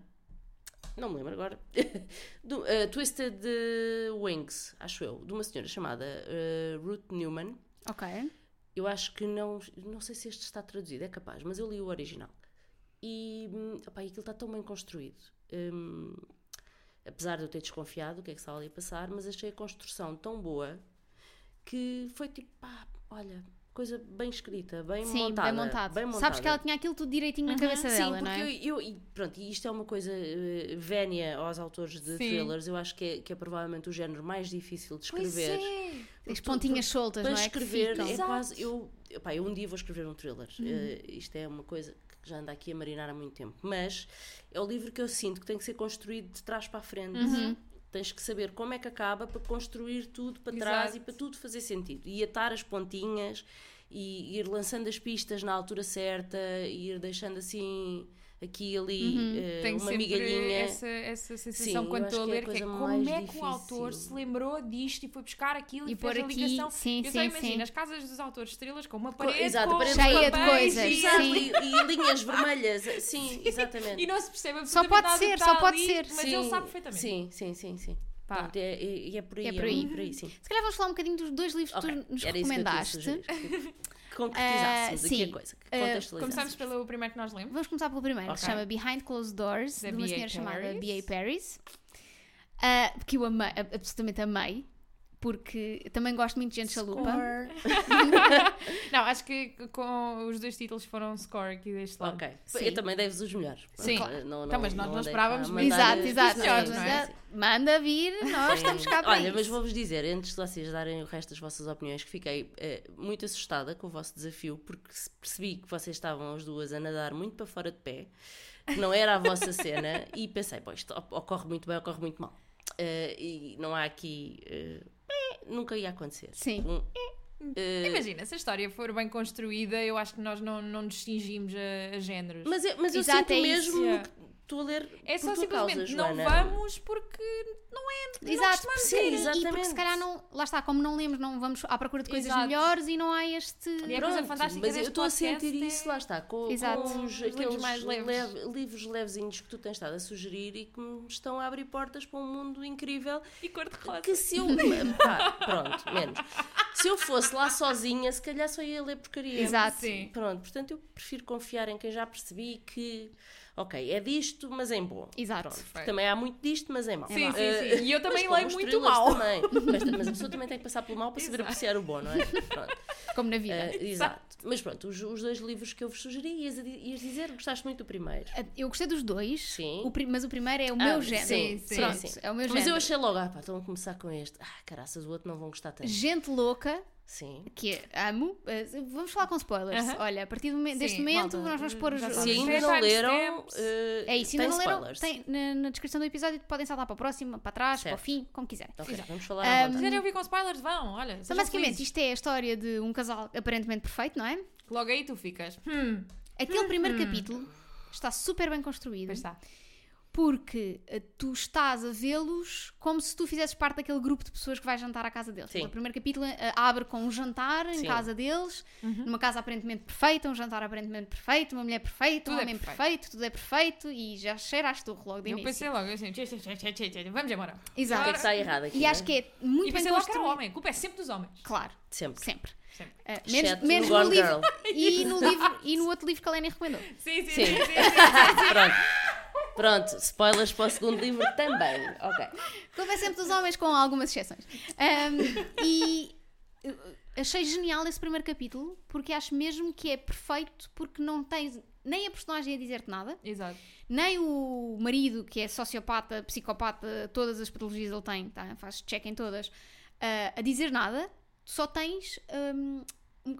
Não me lembro agora. do, eh, Twisted Wings, acho eu, de uma senhora chamada eh, Ruth Newman. Ok. Eu acho que não. Não sei se este está traduzido, é capaz, mas eu li o original. E hum, opá, e aquilo está tão bem construído. Hum, apesar de eu ter desconfiado do que é que estava ali a passar, mas achei a construção tão boa que foi tipo, pá, olha, coisa bem escrita, bem Sim, montada. bem montado. bem Sabes que ela tinha aquilo tudo direitinho na cabeça Sim, dela, porque não é? eu, eu- e pronto, e isto é uma coisa eh, vénia aos autores de Sim. thrillers, eu acho que é, que é provavelmente o género mais difícil de Pois escrever. é. As Porque tu- pontinhas soltas, para não é? escrever é quase eu, epá, eu um dia vou escrever um thriller Uhum. Eh, isto é uma coisa que já anda aqui a marinar há muito tempo mas é o livro que eu sinto que tem que ser construído de trás para a frente Uhum. tens que saber como é que acaba para construir tudo para trás Exato. e para tudo fazer sentido e atar as pontinhas e ir lançando as pistas na altura certa e ir deixando assim aqui e ali Uhum. eh, Tenho uma sempre migalhinha essa, essa Sim, sensação eu quando estou a que é a ler, que é, coisa como mais é que o difícil. autor se lembrou disto e foi buscar aquilo e, E fez a aqui, ligação. sim, eu sim, só imagino sim. as casas dos autores estrelas com uma parede, exato, com parede Cheia de coisas, e- sim. e, e linhas vermelhas sim, exatamente E não se percebe Só pode absolutamente nada do ser, que só pode ali, ser. Mas ele sabe perfeitamente. Sim, sim, sim, sim. Pá. É, é, e é por aí. É por aí. muito por aí sim. Se calhar vamos falar um bocadinho dos dois livros que Ok, tu nos era que recomendaste. Concretizássemos Ah, aqui a coisa. Que contextualizássemos. Começamos pelo primeiro que nós lemos. Vamos começar pelo primeiro, que se chama Behind Closed Doors, Da de uma B.A. senhora chamada Paris. B.A. Paris. Ah, que eu amei, absolutamente amei, porque também gosto muito de gente chalupa. Não, acho que com os dois títulos foram score aqui deste lado. Ok. Sim. Eu também devo os melhores. Sim. Pronto, Não, Então, mas nós não andei esperávamos Exato, exato. Melhores, sim, não é? sim. Manda vir, nós Sim. estamos cá para Olha, isso. mas vou-vos dizer, antes de vocês darem o resto das vossas opiniões, que fiquei eh, muito assustada com o vosso desafio, porque percebi que vocês estavam as duas a nadar muito para fora de pé, que não era a vossa cena, e pensei, pô, isto ocorre muito bem, ocorre muito mal. Eh, e não há aqui. eh, nunca ia acontecer. Sim. Um, eh, Imagina, se a história for bem construída, eu acho que nós não, não distinguimos a, a géneros. mas eu, mas eu Exato, sinto é isso. mesmo que estou a ler. é por só tua causa, simplesmente não vamos porque não é. não Exato, costumamos sim, ver. E porque exatamente. se calhar não, lá está, como não lemos, não vamos à procura de coisas Exato. melhores e não há este. E a coisa Pronto, fantástica mas eu estou a sentir é- isso, lá está, com, Exato. com os, aqueles mais leves. leve- livros levezinhos que tu tens estado a sugerir e que me estão a abrir portas para um mundo incrível E cor de rosa. que se eu... pá, pronto, menos. Se eu fosse lá sozinha, se calhar só ia ler porcaria. Exato. Sim. Pronto, portanto eu prefiro confiar em quem já percebi que, ok, é disto, mas em bom. Exato. Pronto, também há muito disto, mas em mau. Sim, sim, sim. E eu também mas leio muito mal. Também. Mas, mas a pessoa também tem que passar pelo mal para saber Exato. apreciar o bom, não é? Pronto. Como na vida. Eh, exato. Mas pronto, os, os dois livros que eu vos sugeri, ias, ias dizer gostaste muito do primeiro. Eu gostei dos dois, Sim. o pri- mas o primeiro é o Ah, meu género. sim, sim, Pronto, sim. é o meu Mas género. eu achei logo, ah pá, estão a começar com este. Ah, caraças, o outro não vão gostar tanto. Gente louca, Sim. que amo. eh, Vamos falar com spoilers. Aham. Olha, a partir do momen- Sim, deste momento, malta, nós vamos pôr os. Se sabem. ainda Tem não leram, eh, É isso, tem ainda não leram, tem na, na descrição do episódio podem saltar para a próxima, para trás, para o Certo. fim, como quiserem. Ok, Exato. vamos falar Um, quiserem ouvir com spoilers, vão, olha. Então, basicamente, felizes. isto é a história de um casal aparentemente perfeito, não é? Logo aí tu ficas. Hum, Aquele primeiro capítulo está super bem construído. pois está. Porque eh, tu estás a vê-los como se tu fizesses parte daquele grupo de pessoas que vai jantar à casa deles. Sim. O primeiro capítulo eh, abre com um jantar em Sim. casa deles, Uhum. numa casa aparentemente perfeita, um jantar aparentemente perfeito, uma mulher perfeita, Tudo um é homem perfeito. perfeito. tudo é perfeito e já cheiraste o logo de Eu início. pensei logo assim, tchê, tchê, tchê, tchê, tchê, tchê, vamos embora. O que é Exato. que está errado aqui? E acho né? que é muito E bem pensei logo que era o construído. homem. A culpa é sempre dos homens. Claro, Sempre. sempre. Sempre. Eh, menos menos no livro Girl. e no livro e no outro livro que a Lena recomendou. Sim, sim, Sim. sim. sim, sim. Pronto. Pronto, spoilers para o segundo livro também. Ok. Culpa é sempre dos homens, com algumas exceções. Ahm, e uh, achei genial esse primeiro capítulo, porque acho mesmo que é perfeito, porque não tens nem a personagem a dizer-te nada, Exato. nem o marido, que é sociopata, psicopata, todas as patologias ele tem, tá? faz check em todas, ah, a dizer nada, só tens. ahm,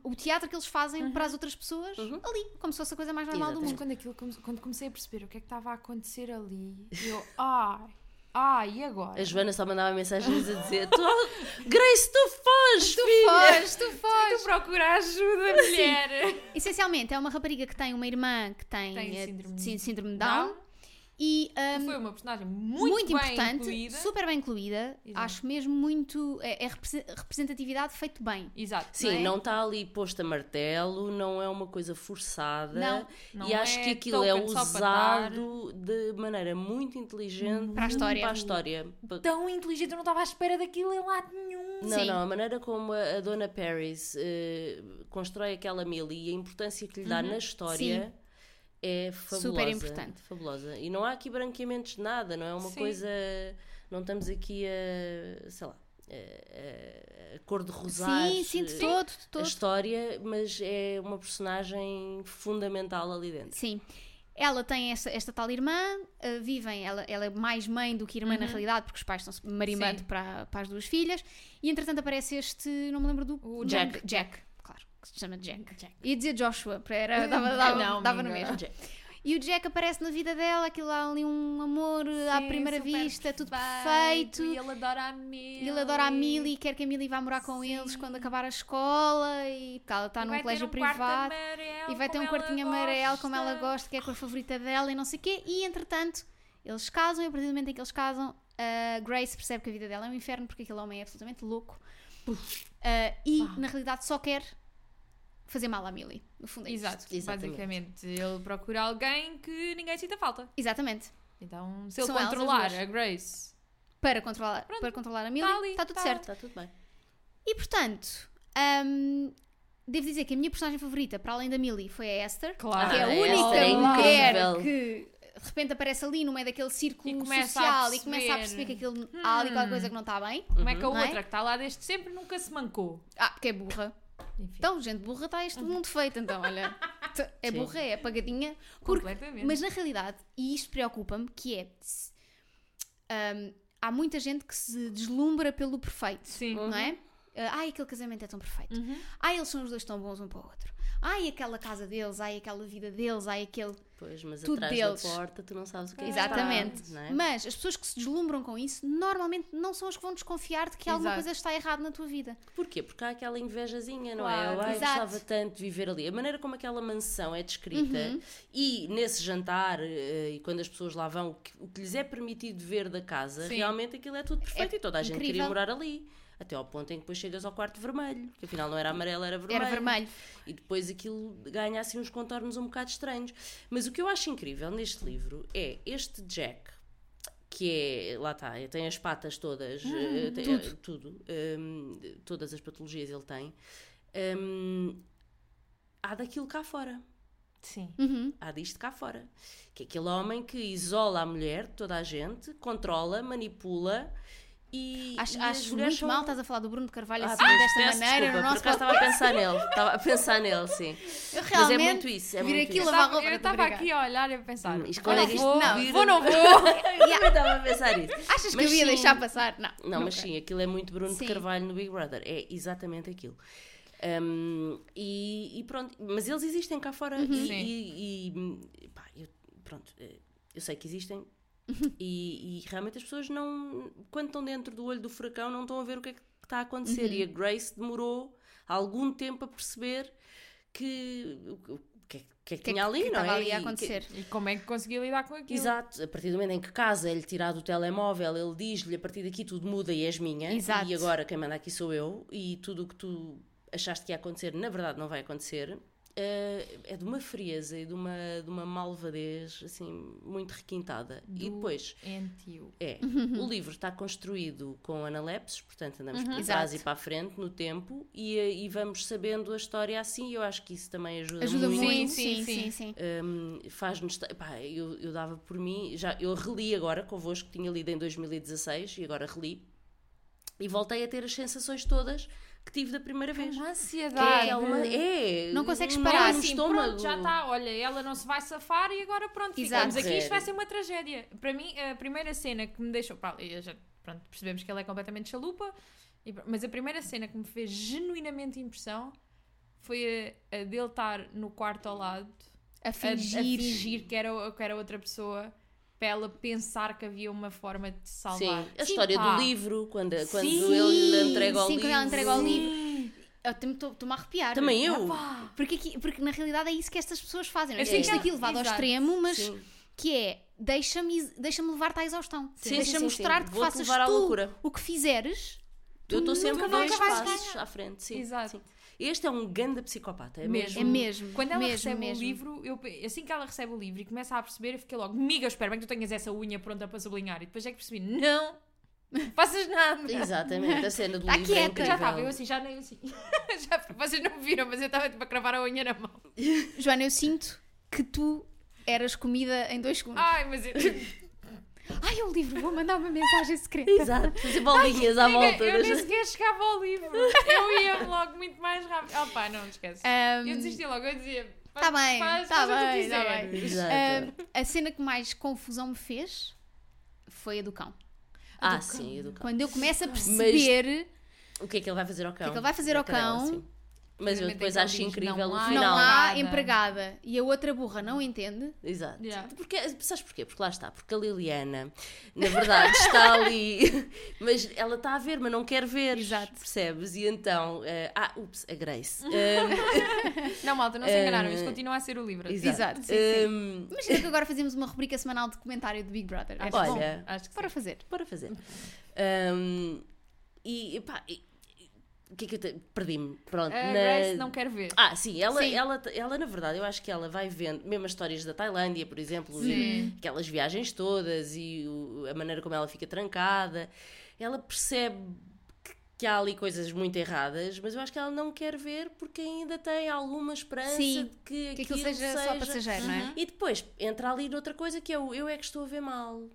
o teatro que eles fazem para as outras pessoas ali, como se fosse a coisa mais normal do Mas mundo. quando, aquilo, come- quando comecei a perceber o que é que estava a acontecer ali, eu, ai, ai, e agora? A Joana só mandava mensagens a dizer: "Tu- Grace, tu foges, Tu filha!" foges, tu foges! Tu procura ajuda, mulher! Essencialmente, é uma rapariga que tem uma irmã que tem, Tem eh, síndrome- sí- síndrome de Down. Down. E um, foi uma personagem muito, muito, bem importante, incluída. super bem incluída. Exato. Acho mesmo muito. É, é represe- representatividade feito bem. Exato. Sim, não é? está ali posto a martelo, não é uma coisa forçada. Não, não e acho é que aquilo é para dar. usado de maneira muito inteligente Para a história. Para a história. Tão inteligente, eu não estava à espera daquilo em lado nenhum. Não, Sim. não, a maneira como a, a Dona Paris eh, constrói aquela Millie e a importância que lhe dá na história é fabulosa. Super importante. Fabulosa. E não há aqui branqueamentos de nada, não é uma Sim. coisa. Não estamos aqui a. sei lá. A, a, a cor de rosário. sim, sim, de todo, de A todo. história, mas é uma personagem fundamental ali dentro. Sim. Ela tem esta, esta tal irmã, uh, vivem, ela, ela é mais mãe do que irmã na realidade, porque os pais estão-se marimbando Sim. para, para as duas filhas, e entretanto aparece este, não me lembro do O Jack. Jack. Jack, que se chama Jack. Jack. Ia dizer Joshua, para era, dava, dava, Não, dava no mesmo. E o Jack aparece na vida dela, aquilo há ali um amor à Sim, primeira super vista, tudo perfeito. E ele adora a Millie. E ele adora a Millie e quer que a Millie vá morar com Sim. eles quando acabar a escola e tal. Está E num colégio um privado. E vai ter um quartinho amarelo como ela gosta. que é a cor favorita dela e não sei o quê. E entretanto, eles casam e a partir do momento em que eles casam, a Grace percebe que a vida dela é um inferno porque aquele homem é absolutamente louco. Ah, e na realidade só quer fazer mal à Millie. No fundo é. Exato, Exatamente. basicamente. Ele procura alguém que ninguém sinta falta. Exatamente. Então, se ele São controlar a Grace, Para controlar, para controlar a Millie, Tá ali, está tudo tá. certo. Está tudo bem. E portanto, hum, devo dizer que a minha personagem favorita, para além da Millie, foi a Esther. claro. que é a Ah, única é mulher incrível. que de repente aparece ali no meio daquele círculo E começa social e começa a perceber. que aquilo, há ali qualquer coisa que não está bem. Como é que a Não é? outra que está lá desde sempre nunca se mancou? Ah, porque é burra. Enfim, Então, gente burra está este mundo feito, então, olha. É Sim. burra, é apagadinha. Porque, completamente. mas na realidade, e isto preocupa-me, que é. hum, há muita gente que se deslumbra pelo perfeito. Sim. Não é? Ah, ai, aquele casamento é tão perfeito. Uhum. Ai, eles são os dois tão bons um para o outro. Ai, aquela casa deles, ai, aquela vida deles, ai, aquele. Pois, mas Tudo atrás deles. da porta tu não sabes o que é que Exatamente. está, é? Mas as pessoas que se deslumbram com isso normalmente não são as que vão desconfiar de que alguma Exato. coisa está errada na tua vida. Porquê? Porque há aquela invejazinha, não Claro. é? Eu, ai, Exato. gostava tanto de viver ali. A maneira como aquela mansão é descrita Uhum. e nesse jantar eh, e quando as pessoas lá vão, o que, o que lhes é permitido ver da casa, Sim. realmente aquilo é tudo perfeito É e toda a gente incrível. queria morar ali. Até ao ponto em que depois chegas ao quarto vermelho, que afinal não era amarelo, era vermelho. Era vermelho. E depois aquilo ganha assim uns contornos um bocado estranhos. Mas o que eu acho incrível neste livro é este Jack, que é, lá está, tem as patas todas, eh, tem, eh, tudo, hum, todas as patologias ele tem. Hum, há daquilo cá fora. Sim. Uhum. Há disto cá fora. Que é aquele homem que isola a mulher, toda a gente, controla, manipula e. Acho, e acho muito são- mal estás a falar do Bruno de Carvalho Ah, assim, pois, desta peço maneira desculpa, no nosso por estava a pensar nele. Estava a pensar nele, sim. Eu Mas é realmente muito isso. É vir muito aqui isso. Eu lavar estava- roupa, eu estava aqui a olhar e a pensar. Hum, isto é que isto vou, não vira- vou, não vou. Eu estava a pensar isso. Achas que Mas eu ia sim. deixar passar? Não. Não, mas nunca. sim, aquilo é muito Bruno Sim. de Carvalho no Big Brother. É exatamente aquilo. Um, e, e pronto, mas eles existem cá fora Uhum. e, Sim. e- e, pá, eu, pronto, eh, eu sei que existem e, e realmente as pessoas não, quando estão dentro do olho do furacão, não estão a ver o que é que está a acontecer. Uhum. E a Grace demorou algum tempo a perceber que o que, é- o que é que que é tinha que- ali, que não é? ali a E que- acontecer? E como é que conseguiu lidar com aquilo? Exato, a partir do momento em que casa, é-lhe tirado o telemóvel, ele diz-lhe a partir daqui tudo muda e és minha. Exato. E agora quem manda aqui sou eu, e tudo o que tu achaste que ia acontecer, na verdade não vai acontecer. Eh, é de uma frieza e de uma, de uma malvadez assim muito requintada. E Do- depois Entio. é, o livro está construído com analepses, portanto andamos para Uhum. trás Exato. e para a frente no tempo e, eh, e vamos sabendo a história assim. E eu acho que isso também ajuda, Ajuda muito. muito. Sim, Sim, sim, sim, sim. Hum, faz-nos. pá, eu, eu dava por mim, já, eu reli agora convosco, tinha lido em 2016 e agora reli e voltei a ter as sensações todas que tive da primeira vez. Uma Que ansiedade. é, uma, é Não consegues parar. no assim, estômago. pronto, já está, olha, ela não se vai safar e agora pronto, Exato. ficamos aqui, isto vai ser uma tragédia. Para mim, a primeira cena que me deixou, pá, eu já, pronto, percebemos que ela é completamente chalupa, mas a primeira cena que me fez genuinamente impressão foi a, a dele estar no quarto ao lado, A a, a fingir. fingir que era, que era outra pessoa, para ela pensar que havia uma forma de se Sim, salvar. a história pá. do livro, quando, quando Sim, ele lhe entrega ao sim, livro. quando ela entrega ao Sim. livro. Eu também estou- estou-me a arrepiar. Também eu. Pá. Porque, aqui- porque na realidade é isso que estas pessoas fazem. Não é? Eu sei Isto aqui levado ao exato. extremo, mas Sim. que é deixa-me deixa levar-te à exaustão. Sim, sim, Deixa-me sim, mostrar-te sim. que faças tu loucura. o que fizeres. Eu estou sempre dois passos à frente, sim. Exato. sim. Este é um ganda psicopata, é Mesmo. mesmo. É mesmo. Quando ela mesmo, recebe mesmo. o livro, eu, assim que ela recebe o livro e começa a perceber, eu fiquei logo, miga, eu espero bem que tu tenhas essa unha pronta para sublinhar. E depois é que percebi, não, não faças nada. Exatamente, a cena do Tá livro é quieta. incrível. Já estava, eu assim, já nem assim. já, vocês não me viram, mas eu estava tipo a cravar a unha na mão. Joana, eu sinto que tu eras comida em dois segundos. Ai, mas eu, Ai, é um livro, vou mandar uma mensagem secreta. Exato, fazer bolinhas à Amiga, volta. eu nem sequer chegava ao livro. Eu ia logo muito mais rápido. Oh pá, não, esquece. Ahm, Eu desistia logo, eu dizia. Tá bem, faz, tá faz o que bem, tá quiseres. bem. Exato. ahm, a cena que mais confusão me fez foi a do cão. Ah, sim, a do cão. Quando eu começo a perceber O que é que ele vai fazer ao cão? O que é que ele vai fazer ao cão? Mas eu depois acho diz, incrível o final. não há empregada e a outra burra não entende, Exato. Yeah. Porque, sabes porquê? Porque lá está, porque a Liliana, na verdade, está ali, mas ela está a ver, mas não quer ver. Exato. Percebes? E então, eh, ah, ups, a Grace. Um, Não, malta, não se enganaram, isto Eh, continua a ser o livro. exato. Exato, sim, sim. Um, imagina que agora fazemos uma rubrica semanal de comentário de Big Brother. Acho que bom. Olha, Acho que Bora sim. fazer. Bora fazer. Um, e, pá, e- o que é que eu te... Perdi-me. Pronto. A na- Grace não quer ver. Ah, sim ela, Sim. Ela, ela, na verdade, eu acho que ela vai vendo, mesmo as histórias da Tailândia, por exemplo, aquelas viagens todas e o- a maneira como ela fica trancada, ela percebe que, que há ali coisas muito erradas, mas eu acho que ela não quer ver porque ainda tem alguma esperança Sim, de que, Que aquilo aquilo seja, só passageiro, não é? E depois entra ali noutra coisa que é o eu é que estou a ver mal.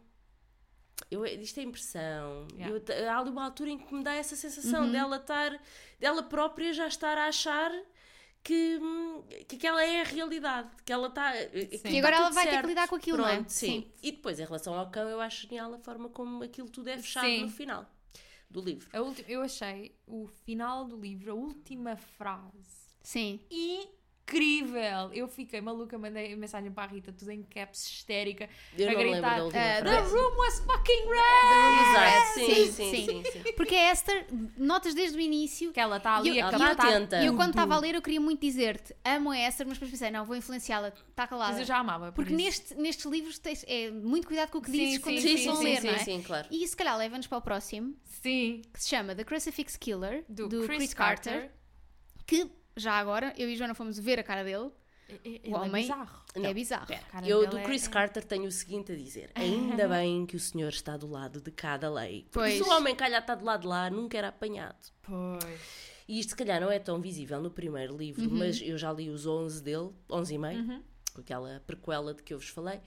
Eu, é- isto é impressão. Yeah. Eu há ali uma altura em que me dá essa Uhum. sensação dela estar, dela própria já estar a achar que, que aquela é a realidade, que ela está. que E agora ela vai ter que certo. lidar com aquilo, não é? Pronto, sim. Sim. E depois, em relação ao cão, eu acho genial a forma como aquilo tudo é fechado Sim. no final do livro. Eu achei o final do livro, a última frase, Sim. Incrível. Eu fiquei maluca, mandei mensagem para a Rita, tudo em caps, histérica, Eu a não gritar. eh, The room was fucking red! Exato, sim, Sim, sim, sim. sim, sim. Porque a Esther, notas desde o início. Que ela está ali E eu- a Ela e eu- está captar. atenta. E eu, quando estava a ler, eu queria muito dizer-te: amo a Esther, mas depois pensei, não, vou influenciá-la, está calada. Mas eu já amava. por Porque neste, nestes livros tens, é muito cuidado com o que dizes sim, quando sim, Sim, vão sim, ler, não sim, é? sim, claro. E se calhar leva-nos para o próximo, Sim, que se chama The Crucifix Killer, do, do, Chris, Chris, Carter. Carter, que já agora, eu e Joana fomos ver a cara dele, Ele O é homem- bizarro. Não. é bizarro. Eu, do é- Chris é- Carter, tenho o seguinte a dizer: ainda bem que o senhor está do lado de cada lei. Porque Pois. se o homem calhar está do lado de lá, nunca era apanhado. Pois. E isto, se calhar, não é tão visível no primeiro livro, Uhum. mas eu já li os 11 dele, 11 e meio, com aquela prequela de que eu vos falei.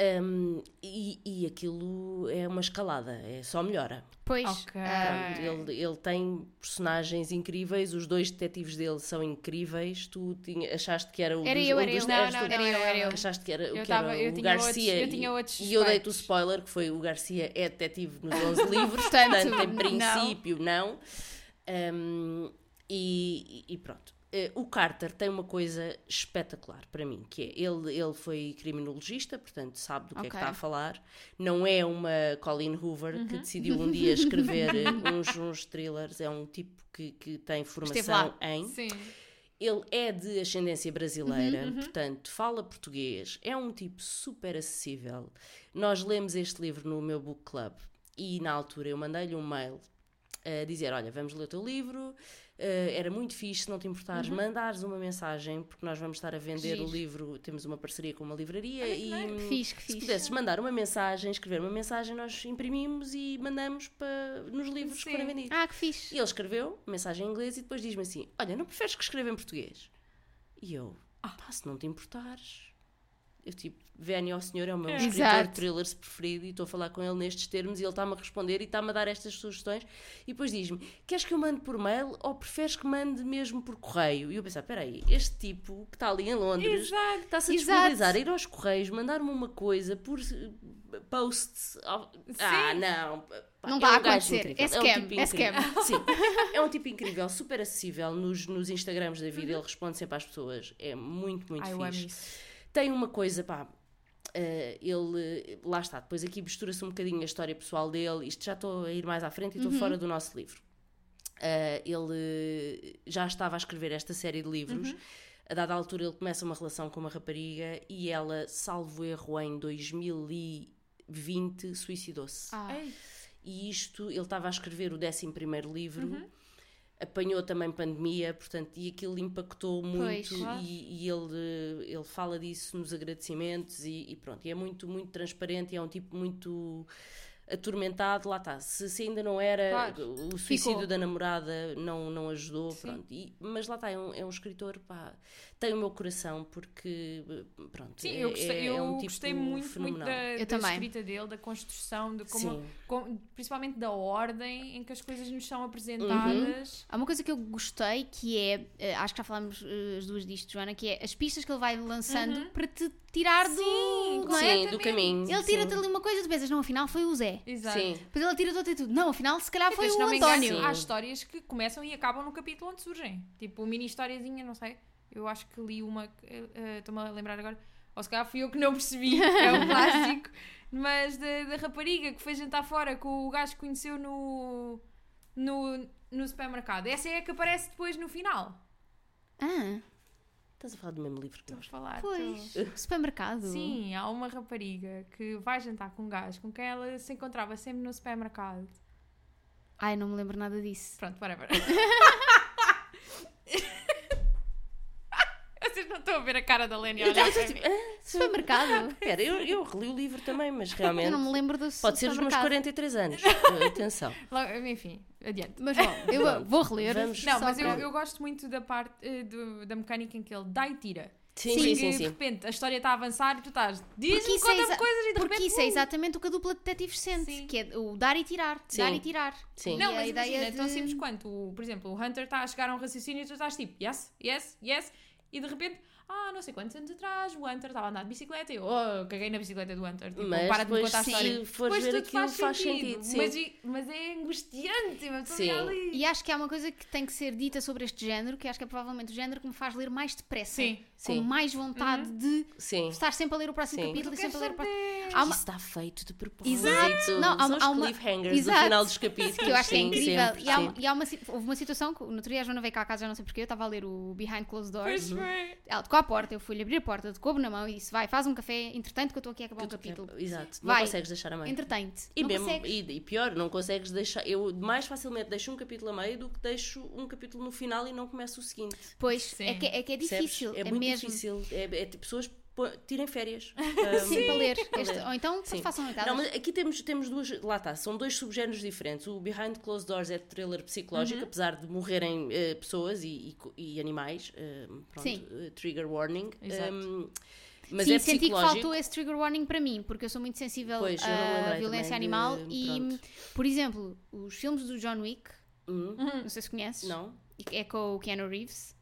Um, e, e aquilo é uma escalada, é só melhora. Pois, Ok. ah, Pronto, ele, ele tem personagens incríveis, os dois detetives dele são incríveis. Tu tinha, achaste que era o Era dos, eu, um era dos eu. Não, não, tu- não, Era eu. Achaste que era, Eu que tava- era eu o tinha outros- Garcia. eu tinha outros e eu dei-te o spoiler que foi o Garcia é detetive nos 11 livros, Portanto, portanto, em não. princípio, não. Um, e, e pronto. Eh, o Carter tem uma coisa espetacular para mim, que é ele, ele foi criminologista, portanto sabe do que é que está a falar. Não é uma Colleen Hoover Uhum. que decidiu um dia escrever eh, uns, uns thrillers, é um tipo que, que tem formação em. Sim. Ele é de ascendência brasileira, Uhum, portanto, fala português, é um tipo super acessível. Nós lemos este livro no meu book club e na altura eu mandei-lhe um mail a dizer: Olha, vamos ler o teu livro. Eh, era muito fixe, se não te importares, mandares uma mensagem, porque nós vamos estar a vender Uhum. Giro. o livro. Temos uma parceria com uma livraria que e nice. hum, fixe, que se fixe. pudesses mandar uma mensagem, escrever uma mensagem, nós imprimimos e mandamos para, nos livros que Sim. forem vendidos. Ah, que fixe. E ele escreveu mensagem em inglês e depois diz-me assim: Olha, não preferes que escreva em português? E eu, ah, pá, se não te importares. Eu tipo, Vénia ao senhor é o meu É. escritor Exato. de thrillers preferido e estou a falar com ele nestes termos e ele está-me a responder e está-me a dar estas sugestões. E depois diz-me: Queres que eu mande por mail ou preferes que mande mesmo por correio? E eu pensar: Espera aí, este tipo que está ali em Londres está-se a disponibilizar a ir aos correios, mandar-me uma coisa por post. ao- Ah, não. Pá, Não é a um acontecer. incrível. É um scam, tipo é incrível. Sim, é um tipo incrível, super acessível nos, nos Instagrams da vida. Ele responde sempre às pessoas. É muito, muito Ai, eu amo fixe. isso. Tem uma coisa, pá. eh, ele, lá está, depois aqui mistura-se um bocadinho a história pessoal dele. Isto já estou a ir mais à frente e estou fora do nosso livro. Eh, ele já estava a escrever esta série de livros. A dada altura ele começa uma relação com uma rapariga e ela, salvo erro, em 2020 suicidou-se. Ah, E isto, ele estava a escrever o 11 livro, apanhou também pandemia, portanto, e aquilo impactou muito Pois. Claro. e, e ele, ele fala disso nos agradecimentos e, e pronto, e é muito, muito transparente e é um tipo muito atormentado, lá está, se, se ainda não era Claro. o suicídio Ficou. da namorada não, não ajudou, Sim. pronto, e- mas lá está, é um, é um escritor, pá, tem o meu coração porque, pronto, Sim, é, eu gostei, é- é um tipo gostei muito, muito fenomenal. da, Eu da também. escrita dele, da construção, de como, principalmente da ordem em que as coisas nos são apresentadas. Há uma coisa que eu gostei que é, eh, acho que já falámos eh, as duas disto, Joana, que é as pistas que ele vai lançando para te tirar do. Sim, é? Sim, do caminho. Ele tira-te ali uma coisa e tu pensas, não, afinal foi o Zé. Exato. Sim. Depois ele tira-te outra e tudo. Não, afinal se calhar foi o não me engano, António. há histórias que começam e acabam no capítulo onde surgem. Tipo, mini historiazinha, não sei. Eu acho que li uma. eh, eh, Estou-me a lembrar agora. Ou se calhar fui eu que não percebi. É um clássico. Mas da, da rapariga que foi jantar fora com o gajo que conheceu no. no, no supermercado. Essa é a que aparece depois no final. Ah, Estás a falar do mesmo livro que Estou a nós. falar. pois. estou- Supermercado. Sim, há uma rapariga que vai jantar com um gajo com quem ela se encontrava sempre no supermercado. Ai, não me lembro nada disso. Pronto, whatever. Vocês não estão a ver a cara da Lenny a olhar para mim. Supermercado? Espera, eu, eu reli o livro também, mas Eu realmente não me lembro do pode ser os meus supermercado. 43 anos. Uh, Atenção. Logo, Enfim, adiante. Mas bom, eu vou reler. vamos- Não, mas eu, eu gosto muito da parte eh, do- da mecânica em que ele dá e tira. Sim, Porque sim, sim, de sim. repente a história está a avançar e tu estás, Porque diz-me, isso é conta-me exa- coisas e de Porque repente. isso é uh, exatamente o que a dupla de detetives sente, Sim. que é o dar e tirar, Sim. dar e tirar. Sim. Não, E a mas ideia imagina, é tão de- simples quanto, o- por exemplo, o Hunter está a chegar a um raciocínio e tu estás tipo, yes, yes, yes, e de repente, ah, não sei quantos anos atrás, o Hunter estava a andar de bicicleta e eu, oh, caguei na bicicleta do Hunter. Tipo, Mas para de me contar a se história. fores Depois ver tudo aquilo, faz sentido, sim. Mas, mas é angustiante, mas Sim. ali. E acho que há uma coisa que tem que ser dita sobre este género, que acho que é provavelmente o género que me faz ler mais depressa. Sim. Com Sim. mais vontade de Sim. estar sempre a ler o próximo Sim. capítulo e sempre a ler o próximo. Há uma- Isso está feito de propósito. Exato. Não, há São há uma- cliffhangers do Exato. final dos capítulos. Que eu acho que é sim, incrível. sempre, e há, e há uma, houve uma situação que no outro dia a Joana veio cá a casa, já não sei porquê, eu estava a ler o Behind Closed Doors. Pois foi. Ela tocou à porta, eu fui-lhe abrir a porta, tocou-me na mão e disse: Vai, faz um café, entretanto que eu estou aqui a acabar um capítulo. Exato. Vai. Não consegues deixar a meio. Entretém-te. E, não mesmo, consegues. e, e pior, não consegues deixar. Eu mais facilmente deixo um capítulo a meio do que deixo um capítulo no final e não começo o seguinte. Pois, Sim. é que é, que é difícil. É, É, muito mesmo. difícil. É, é tipo, pessoas tirem férias. Sim, para ler. Este- ou então Sim. façam noitadas. Não, mas aqui temos, temos duas. Lá está, são dois subgéneros diferentes. O Behind Closed Doors é thriller Uhum. psicológico, apesar de morrerem eh, pessoas e, e e animais. eh, pronto, Sim. eh, trigger warning. Exato. Um, mas Sim, é senti que faltou esse trigger warning para mim, porque eu sou muito sensível Pois, à violência animal de- e, pronto. por exemplo, os filmes do John Wick, Hum, não sei se conheces, Não? é com o Keanu Reeves.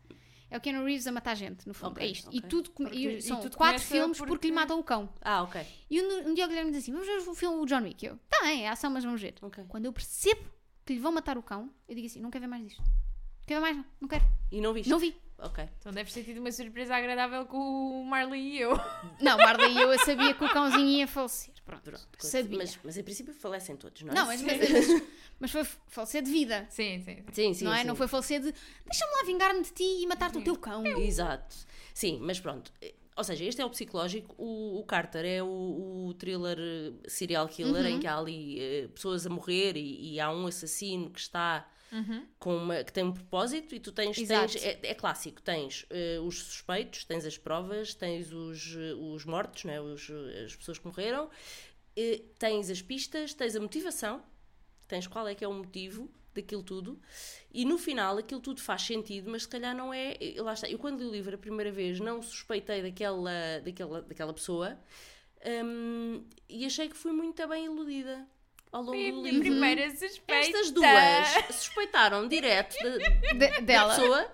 É o Keanu Reeves a matar gente, no fundo. Ok, é isto. E ok. tudo Porque- e e são tudo quatro filmes porque... porque- lhe matam o cão. Ah, ok. E um, um dia o Guilherme diz assim: Vamos ver o filme do John Wick. Eu, tá bem, é ação, mas vamos ver. ok. Quando eu percebo que lhe vão matar o cão, eu digo assim: Não quero ver mais disto. Não quero ver mais, não, não quero. E não viste? Não vi. Ok. Então deves ter tido uma surpresa agradável com o Marley e eu. Não, Marley e eu, eu sabia que o cãozinho ia falecer. Pronto, Pronto. sabia. Mas, mas em princípio falecem todos, não é? Não, mas, mas, mas, mas foi falecer de vida. Sim, sim. sim. Sim, sim. não é? sim. Não foi falecer de deixa-me lá vingar-me de ti e matar-te o teu cão. Exato. Sim, mas pronto. Ou seja, este é o psicológico, o, o Carter é o, o thriller eh, serial killer Uhum. em que há ali eh, pessoas a morrer e, e há um assassino que está com uma, que tem um propósito e tu tens, tens é, é clássico, tens eh, os suspeitos, tens as provas, tens os, os mortos, né, os, as pessoas que morreram, eh, tens as pistas, tens a motivação, tens qual é que é o motivo daquilo tudo e no final aquilo tudo faz sentido, mas se calhar não é. Lá está. Eu quando li o livro a primeira vez não suspeitei daquela, daquela, daquela pessoa hum, e achei que fui muito bem iludida ao longo Foi a do minha livro. primeira suspeita. Estas duas suspeitaram direto da, De- da dela. pessoa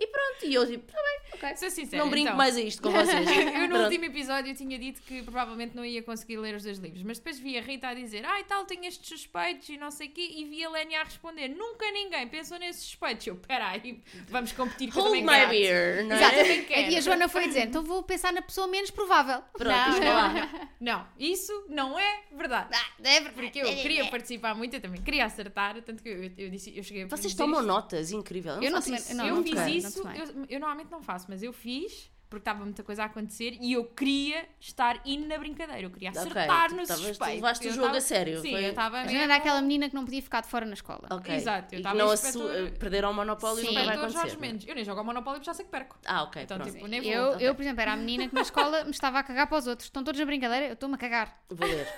e pronto, e eu tipo, tá bem, ok. Sou sincera, Não brinco então. mais a isto com vocês. Eu no último episódio tinha dito que provavelmente não ia conseguir ler os dois livros, mas depois vi a Rita a dizer ai tal, tenho estes suspeitos e não sei o quê, e vi a Lénia a responder nunca ninguém pensou nesses suspeitos. Eu, peraí, vamos competir eu Hold my beer, não é? também quero. E a Joana foi dizer: Então vou pensar na pessoa menos provável. Pronto, não, não, isso não é verdade. não, é verdade. Porque eu queria participar muito, eu também queria acertar, tanto que eu, eu disse, eu cheguei a Vocês tomam isto. notas, incrível. Eu não isso. não, eu não fiz isso isso eu, eu normalmente não faço, mas eu fiz porque estava muita coisa a acontecer e eu queria estar in na brincadeira. Eu queria acertar tu no tu suspeito. levaste o Eu jogo tava- a sério, Sim, foi- eu estava A mesmo... Joana era aquela menina que não podia ficar de fora na escola. Ok. Exato, eu e que tava não inspetor- assu- perderam o monopólio Sim. nunca vai acontecer. Jorge Mendes. Eu nem jogo ao Monopólio, já sei que perco. Ah, ok, Então, pronto. tipo, nem vou. Eu, ok. eu, por exemplo, era a menina que na escola me estava a cagar para os outros. Estão todos na brincadeira, eu estou-me a cagar. Vou ler.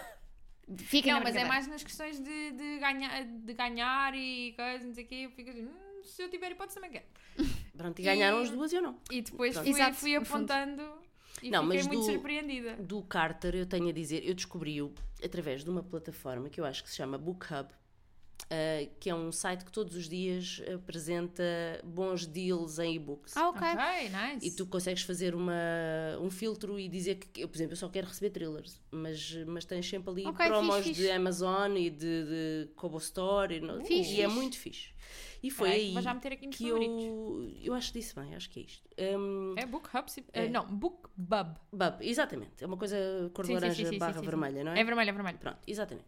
Fiquem Não, na mas é mais nas questões de, de, ganhar, de ganhar e coisas, não sei o quê. Eu fico assim, hum, se eu tiver hipótese também quero. Pronto, e ganharam E- as duas e eu não. E depois Pronto. fui, Exato, fui apontando e Não, fiquei mas muito do- surpreendida. Do Carter, eu tenho a dizer, eu descobri-o através de uma plataforma que eu acho que se chama BookHub, eh, que é um site que todos os dias apresenta bons deals em e-books. Ah, ok. Ok, nice. E tu consegues fazer uma, um filtro e dizer que, eu, por exemplo, eu só quero receber thrillers, mas, mas tens sempre ali Ok, promos fixe, de fixe. Amazon e de, de Kobo Store e, Fixe, e é muito fixe. E foi Peraí, aí vou já meter aqui nos que favoritos. eu, eu acho que disse bem, acho que é isto. Um, É Book Hub? sim. É. Eh, não, Book Bub. Bub, exatamente, é uma coisa cor de Sim, laranja sim, sim, barra sim, sim. vermelha, não É é? vermelho, é vermelho. Pronto, exatamente.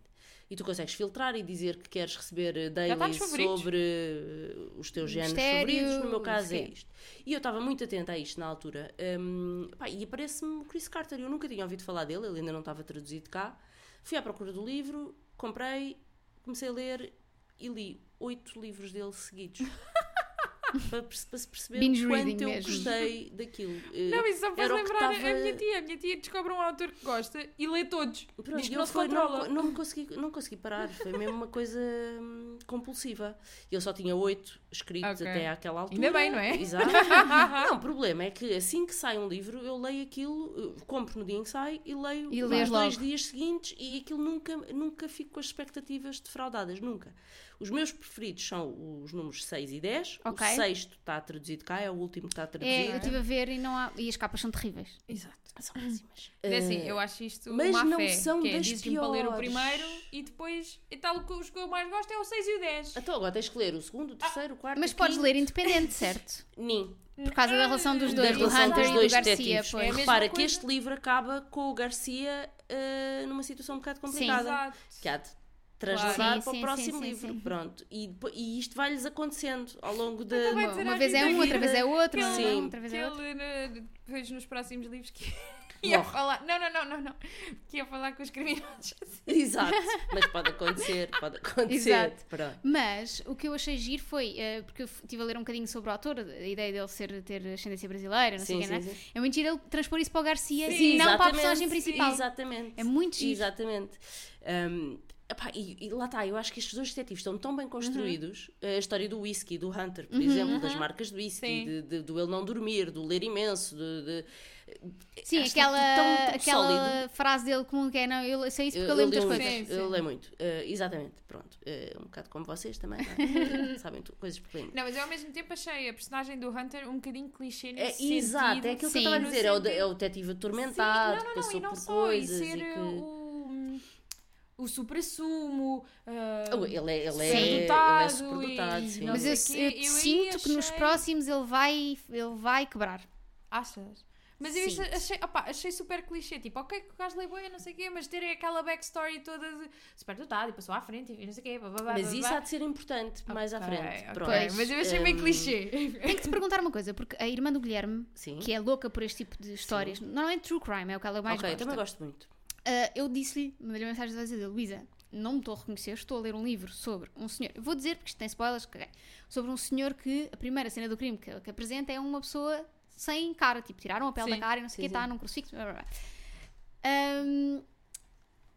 E tu consegues filtrar e dizer que queres receber eh, nos daily sobre eh, os teus géneros Mistério, favoritos. No meu caso é sim. isto. E eu estava muito atenta a isto na altura. Hum, pá, e aparece-me o Chris Carter. Eu nunca tinha ouvido falar dele, ele ainda não estava traduzido cá. Fui à procura do livro, comprei, comecei a ler e li oito livros dele seguidos. para, para se perceber Binge o quanto eu mesmo. gostei daquilo. Eh, Não, isso só faz lembrar estava- a minha tia. A minha tia descobre um autor que gosta e lê todos. Pronto, Diz que eu não se foi- controla. Não, não me consegui, não consegui parar, foi mesmo uma coisa hum, compulsiva. Eu só tinha oito escritos Ok. até àquela altura. Ainda bem, não é? Exato. não, o problema é que assim que sai um livro, eu leio aquilo, compro no dia em que sai e leio E nos dois dias seguintes e aquilo nunca, nunca fico com as expectativas defraudadas, nunca. Os meus preferidos são os números 6 e 10. Ok. O sexto está traduzido cá, é o último que está É, traduzido. eu estive a ver e, não há... e as capas são terríveis. Exato. São péssimas. É assim, Eh, eu acho isto mas uma não fé. são que é, das dizes-me para ler o piores. primeiro e depois... E tal, os que eu mais gosto é o 6 e o 10. Então agora tens que ler o segundo, o terceiro, o quarto. Mas o podes ler independente, certo? Nin. Por causa da relação dos da dois, do relação Hunter dos e do dois Garcia. detetives. Pois. É Repara que este livro acaba com o Garcia eh, numa situação um bocado complicada. Exato. Que há de trasladar Sim, para sim, o próximo sim, sim, livro. sim. Pronto. E, e isto vai-lhes acontecendo ao longo da. Vai Uma, uma vez é um, outra vez é outro, que não, outra vez Que é outro. ele, depois nos próximos livros, que ia Morre. falar... Não, não, não, não, não. Que ia falar com os criminosos. Exato. Mas pode acontecer, pode acontecer. Exato. Pronto. Mas o que eu achei giro foi, eh, porque eu estive a ler um bocadinho sobre o autor, a ideia dele ser, ter ascendência brasileira, não sei o Sim, quê, né? sim, sim. É muito giro ele transpor isso para o Garcia Sim, e não para a personagem principal. Exatamente. É muito giro. Exatamente. Um, epá, e, e lá está, eu acho que estes dois detetives estão tão Uhum. bem construídos. A história do whisky, do Hunter, por exemplo, das marcas do whisky, Sim. de, de- do ele não dormir, do ler imenso, de. de- Sim, acho que está aquela, tão- tão aquela sólido. frase dele comum que é, não, eu sei isso porque eu, Eu, leio muitas coisas. muito, Sim, eu sim. leio muito. Uh, exatamente, pronto. Uh, um bocado como vocês também, não é? sabem tu- coisas pequenas. Não, mas eu ao mesmo tempo achei a personagem do Hunter um bocadinho clichê É, nesse exato, sentido. é aquilo que Sim. eu estava a dizer, é o, é o detetive Sim, atormentado, não, não, não, passou e não por só, coisas e ser e que... o, o supra-sumo, ah, Oh, ele é, ele é, Sim. ele é superdotado superdotado, e sim. Mas eu, eu eu sinto que nos próximos ele vai, ele vai quebrar. Achas? Mas eu Sim. achei, opá, achei super clichê, tipo, ok, que o gajo lê boia, não sei o quê, mas terem aquela backstory toda de super dotado e passou à frente e não sei o quê, blá, blá, blá, Mas blá, isso blá. há de ser importante mais à Ok, frente. ok, Pronto. Mas eu achei meio Hum, clichê. Tenho que te perguntar uma coisa, porque a irmã do Guilherme, Sim. que é louca por este tipo de histórias, normalmente true crime é o que ela mais ok, gosta. também gosto muito. Ah, eu disse-lhe, mandei-lhe uma mensagem a dizer, Luísa, não me estou a reconhecer, estou a ler um livro sobre um senhor. Vou dizer porque isto tem spoilers, caguei. Sobre um senhor que a primeira cena do crime que, que apresenta é uma pessoa sem cara, tipo, tiraram a pele da Sim, cara e não sei o que, está num crucifixo. Blá, blá, blá. Ahm,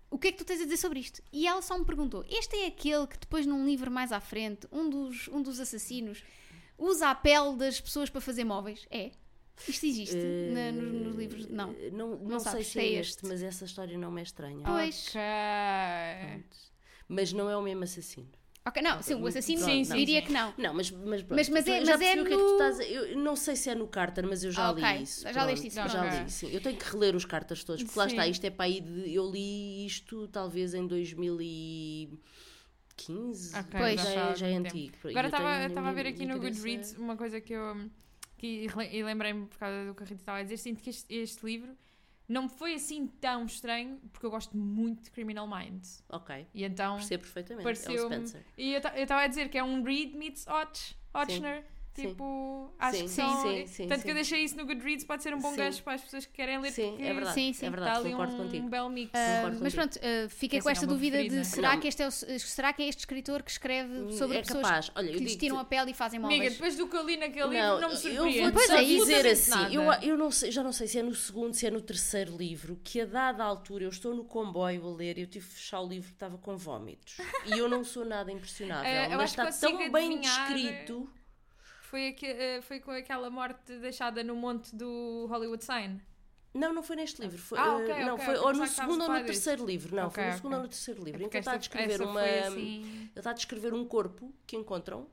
o que é que tu tens a dizer sobre isto? E ela só me perguntou: este é aquele que depois num livro mais à frente, um dos, um dos assassinos usa a pele das pessoas para fazer móveis? É? Isto existe na- nos, nos livros? Não. Eh, Não, não, sei se é é este, este. mas essa história não me é estranha. Pois. Ok. Mas não é o mesmo assassino. Ok, não, sim, o assassino Sim, sim, diria sim. que não. Não, mas, mas pronto. Mas- mas eu é- já mas é percebi o que é que no- tu estás a- Eu não sei se é no Carter, mas eu já Ah, ok. li isso. Já leste isso, Já pronto. li, sim. Eu tenho que reler os cartas todos, porque lá está, Sim. isto é para aí de, Eu li isto talvez em 2015. Ok, Pois. já, já é, faz já é antigo. Agora estava a ver aqui no Goodreads uma coisa que eu. Que, e lembrei-me por causa do que a Rita estava a dizer. Sinto que este, este livro não me foi assim tão estranho, porque eu gosto muito de Criminal Minds. Ok, E então. percebo perfeitamente. É o Pareceu-me- Spencer. E eu estava a dizer que é um Reed meets Otch. Sim. Tipo, acho Sim, que sim, são. sim, sim, Tanto sim. que eu deixei isso no Goodreads, pode ser um bom Sim. gancho para as pessoas que querem ler. Sim, porque é verdade. Sim, sim. É Está verdade, ali concordo um contigo. belo mix. Ah, Concordo mas pronto, uh, fiquei Essa com não esta é dúvida preferida. de será Não. que, este é o, será que é este escritor que escreve sobre é pessoas capaz. Olha, que lhes digo tiram a pele e fazem móveis? Amiga, depois do que eu li naquele livro, Não, não me eu vou Pois é dizer assim, eu, eu não sei, já não sei se é no segundo, se é no terceiro livro, que a dada altura eu estou no comboio a ler e eu tive de fechar o livro que estava com vómitos. E eu não sou nada impressionável, Eh, mas que está tão bem adivinhar, descrito. Foi, aque- eh, foi com aquela morte deixada no monte do Hollywood Sign. Não, não foi neste livro. Foi, Ah, eh, não, ok, foi ou no segundo ou no terceiro livro. Não, foi Ok, no segundo ou no terceiro livro. É Então está a descrever uma. foi assim- Ele está a descrever um corpo que encontram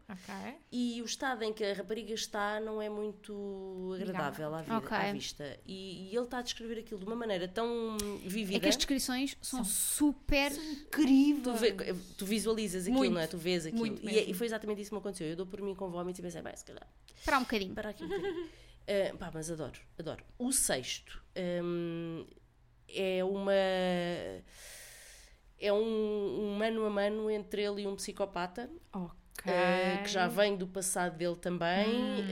e o estado em que a rapariga está não é muito agradável à, vida, à vista. E, e ele está a descrever aquilo de uma maneira tão vívida. É que as descrições são, São- super Tu, vê- tu visualizas aquilo, Muito, não é? Tu vês aquilo. E, é- e foi exatamente isso que me aconteceu. Eu dou por mim com vómitos e pensei, bem, se calhar. para um bocadinho. Para aqui um bocadinho. Ah, pá, mas adoro, adoro. O sexto hum, é uma. É um, um mano a mano entre ele e um psicopata Ok. ah, que já vem do passado dele também. Hum.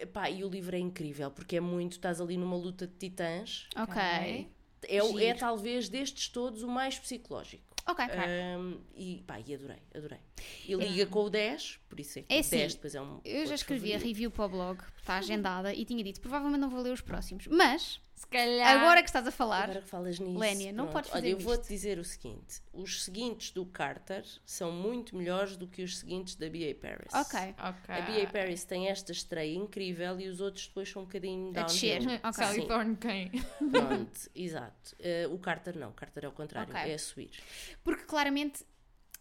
Ah, pá, e o livro é incrível porque é muito. Estás ali numa luta de titãs. Ok. É, é talvez destes todos o mais psicológico. Ok. Um, e pá, e adorei, adorei. E liga com o 10, por isso é que É o assim, 10 depois é um. Eu já escrevi a favorito. review para o blog, está agendada, e tinha dito, provavelmente não vou ler os próximos. Mas, Se calhar. agora que estás a falar, Agora que falas nisso. Lénia, não pronto. podes fazer Olha, eu vou-te dizer o seguinte: os seguintes do Carter são muito melhores do que os seguintes da B.A. Paris. ok. Ok. A B.A. Paris tem esta estreia incrível e os outros depois são um bocadinho A descer. downhill. Ok. Thorne quem? Pronto, exato. Uh, o Carter não, o Carter é o contrário, Ok. é a subir. Porque claramente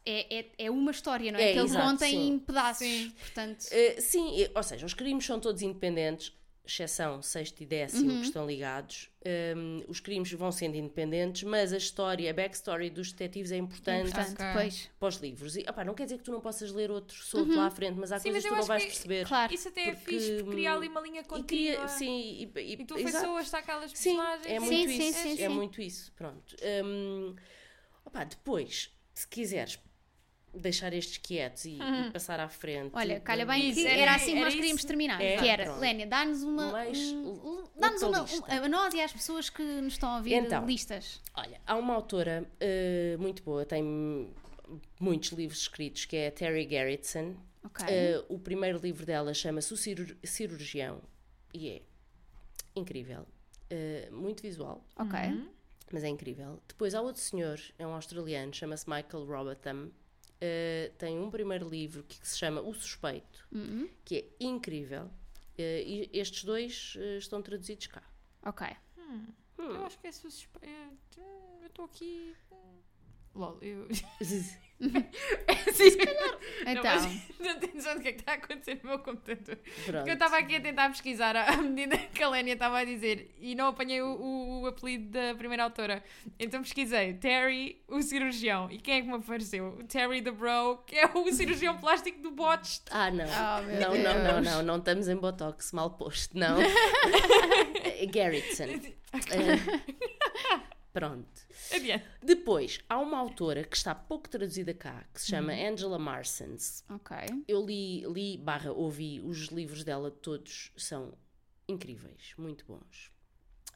é, é, é uma história, não é? É, que ele exato, sim. em pedaços. Sim. Portanto, Uh, sim, e- ou seja, os crimes são todos independentes, exceção sexto e décimo, Uhum. que estão ligados. Um, os crimes vão sendo independentes, mas a história, a backstory dos detetives é importante portanto, Ok. depois. para os livros. E, opá, não quer dizer que tu não possas ler outro solto lá à frente, mas há Sim, coisas mas que tu não vais que- perceber. Claro. Isso até é Porque, fixe, porque cria ali uma linha E contínua. cria, sim, e, e, E tu afeiçoas-te àquelas Sim, personagens. é e- muito Sim, isso. sim, sim, é sim. muito isso. Pronto. Hum, opá, depois, se quiseres deixar estes quietos e, e passar à frente. Olha, calha bem Isso, que era- era assim que nós isso. queríamos terminar. É, que era, pronto. Lénia, dá-nos uma. Um- dá-nos uma. lista. um- a nós e às pessoas que nos estão a ouvir Então. listas. Olha, há uma autora eh, muito boa, tem muitos livros escritos, que é a Terry Gerritsen. Ok. Eh, o primeiro livro dela chama-se O Cirur- Cirurgião e é incrível. Eh, muito visual, ok. mas é incrível. Depois há outro senhor, é um australiano, chama-se Michael Robotham. Eh, tem um primeiro livro que se chama O Suspeito, Uhum. que é incrível. Eh, e estes dois eh, estão traduzidos cá. Ok. Hum. Eu acho que é suspeito. Eu estou aqui. Lol, eu. Se calhar. Não, Então. não tenho noção do que é que está a acontecer no meu computador. Pronto. Porque eu estava aqui a tentar pesquisar à medida que a Lénia estava a dizer e não apanhei o, o- o apelido da primeira autora. Então pesquisei Terry, o cirurgião. E quem é que me apareceu? O Terry the Bro, que é o cirurgião plástico do Botched. Ah, não. Oh, não, não, não, não, não estamos em Botox, mal posto, não. É Gerritsen. Eh, Pronto. Adiante. Depois, há uma autora que está pouco traduzida cá, que se chama Uhum. Angela Marsons. Ok. Eu li, li, barra, ouvi, os livros dela todos são incríveis, muito bons.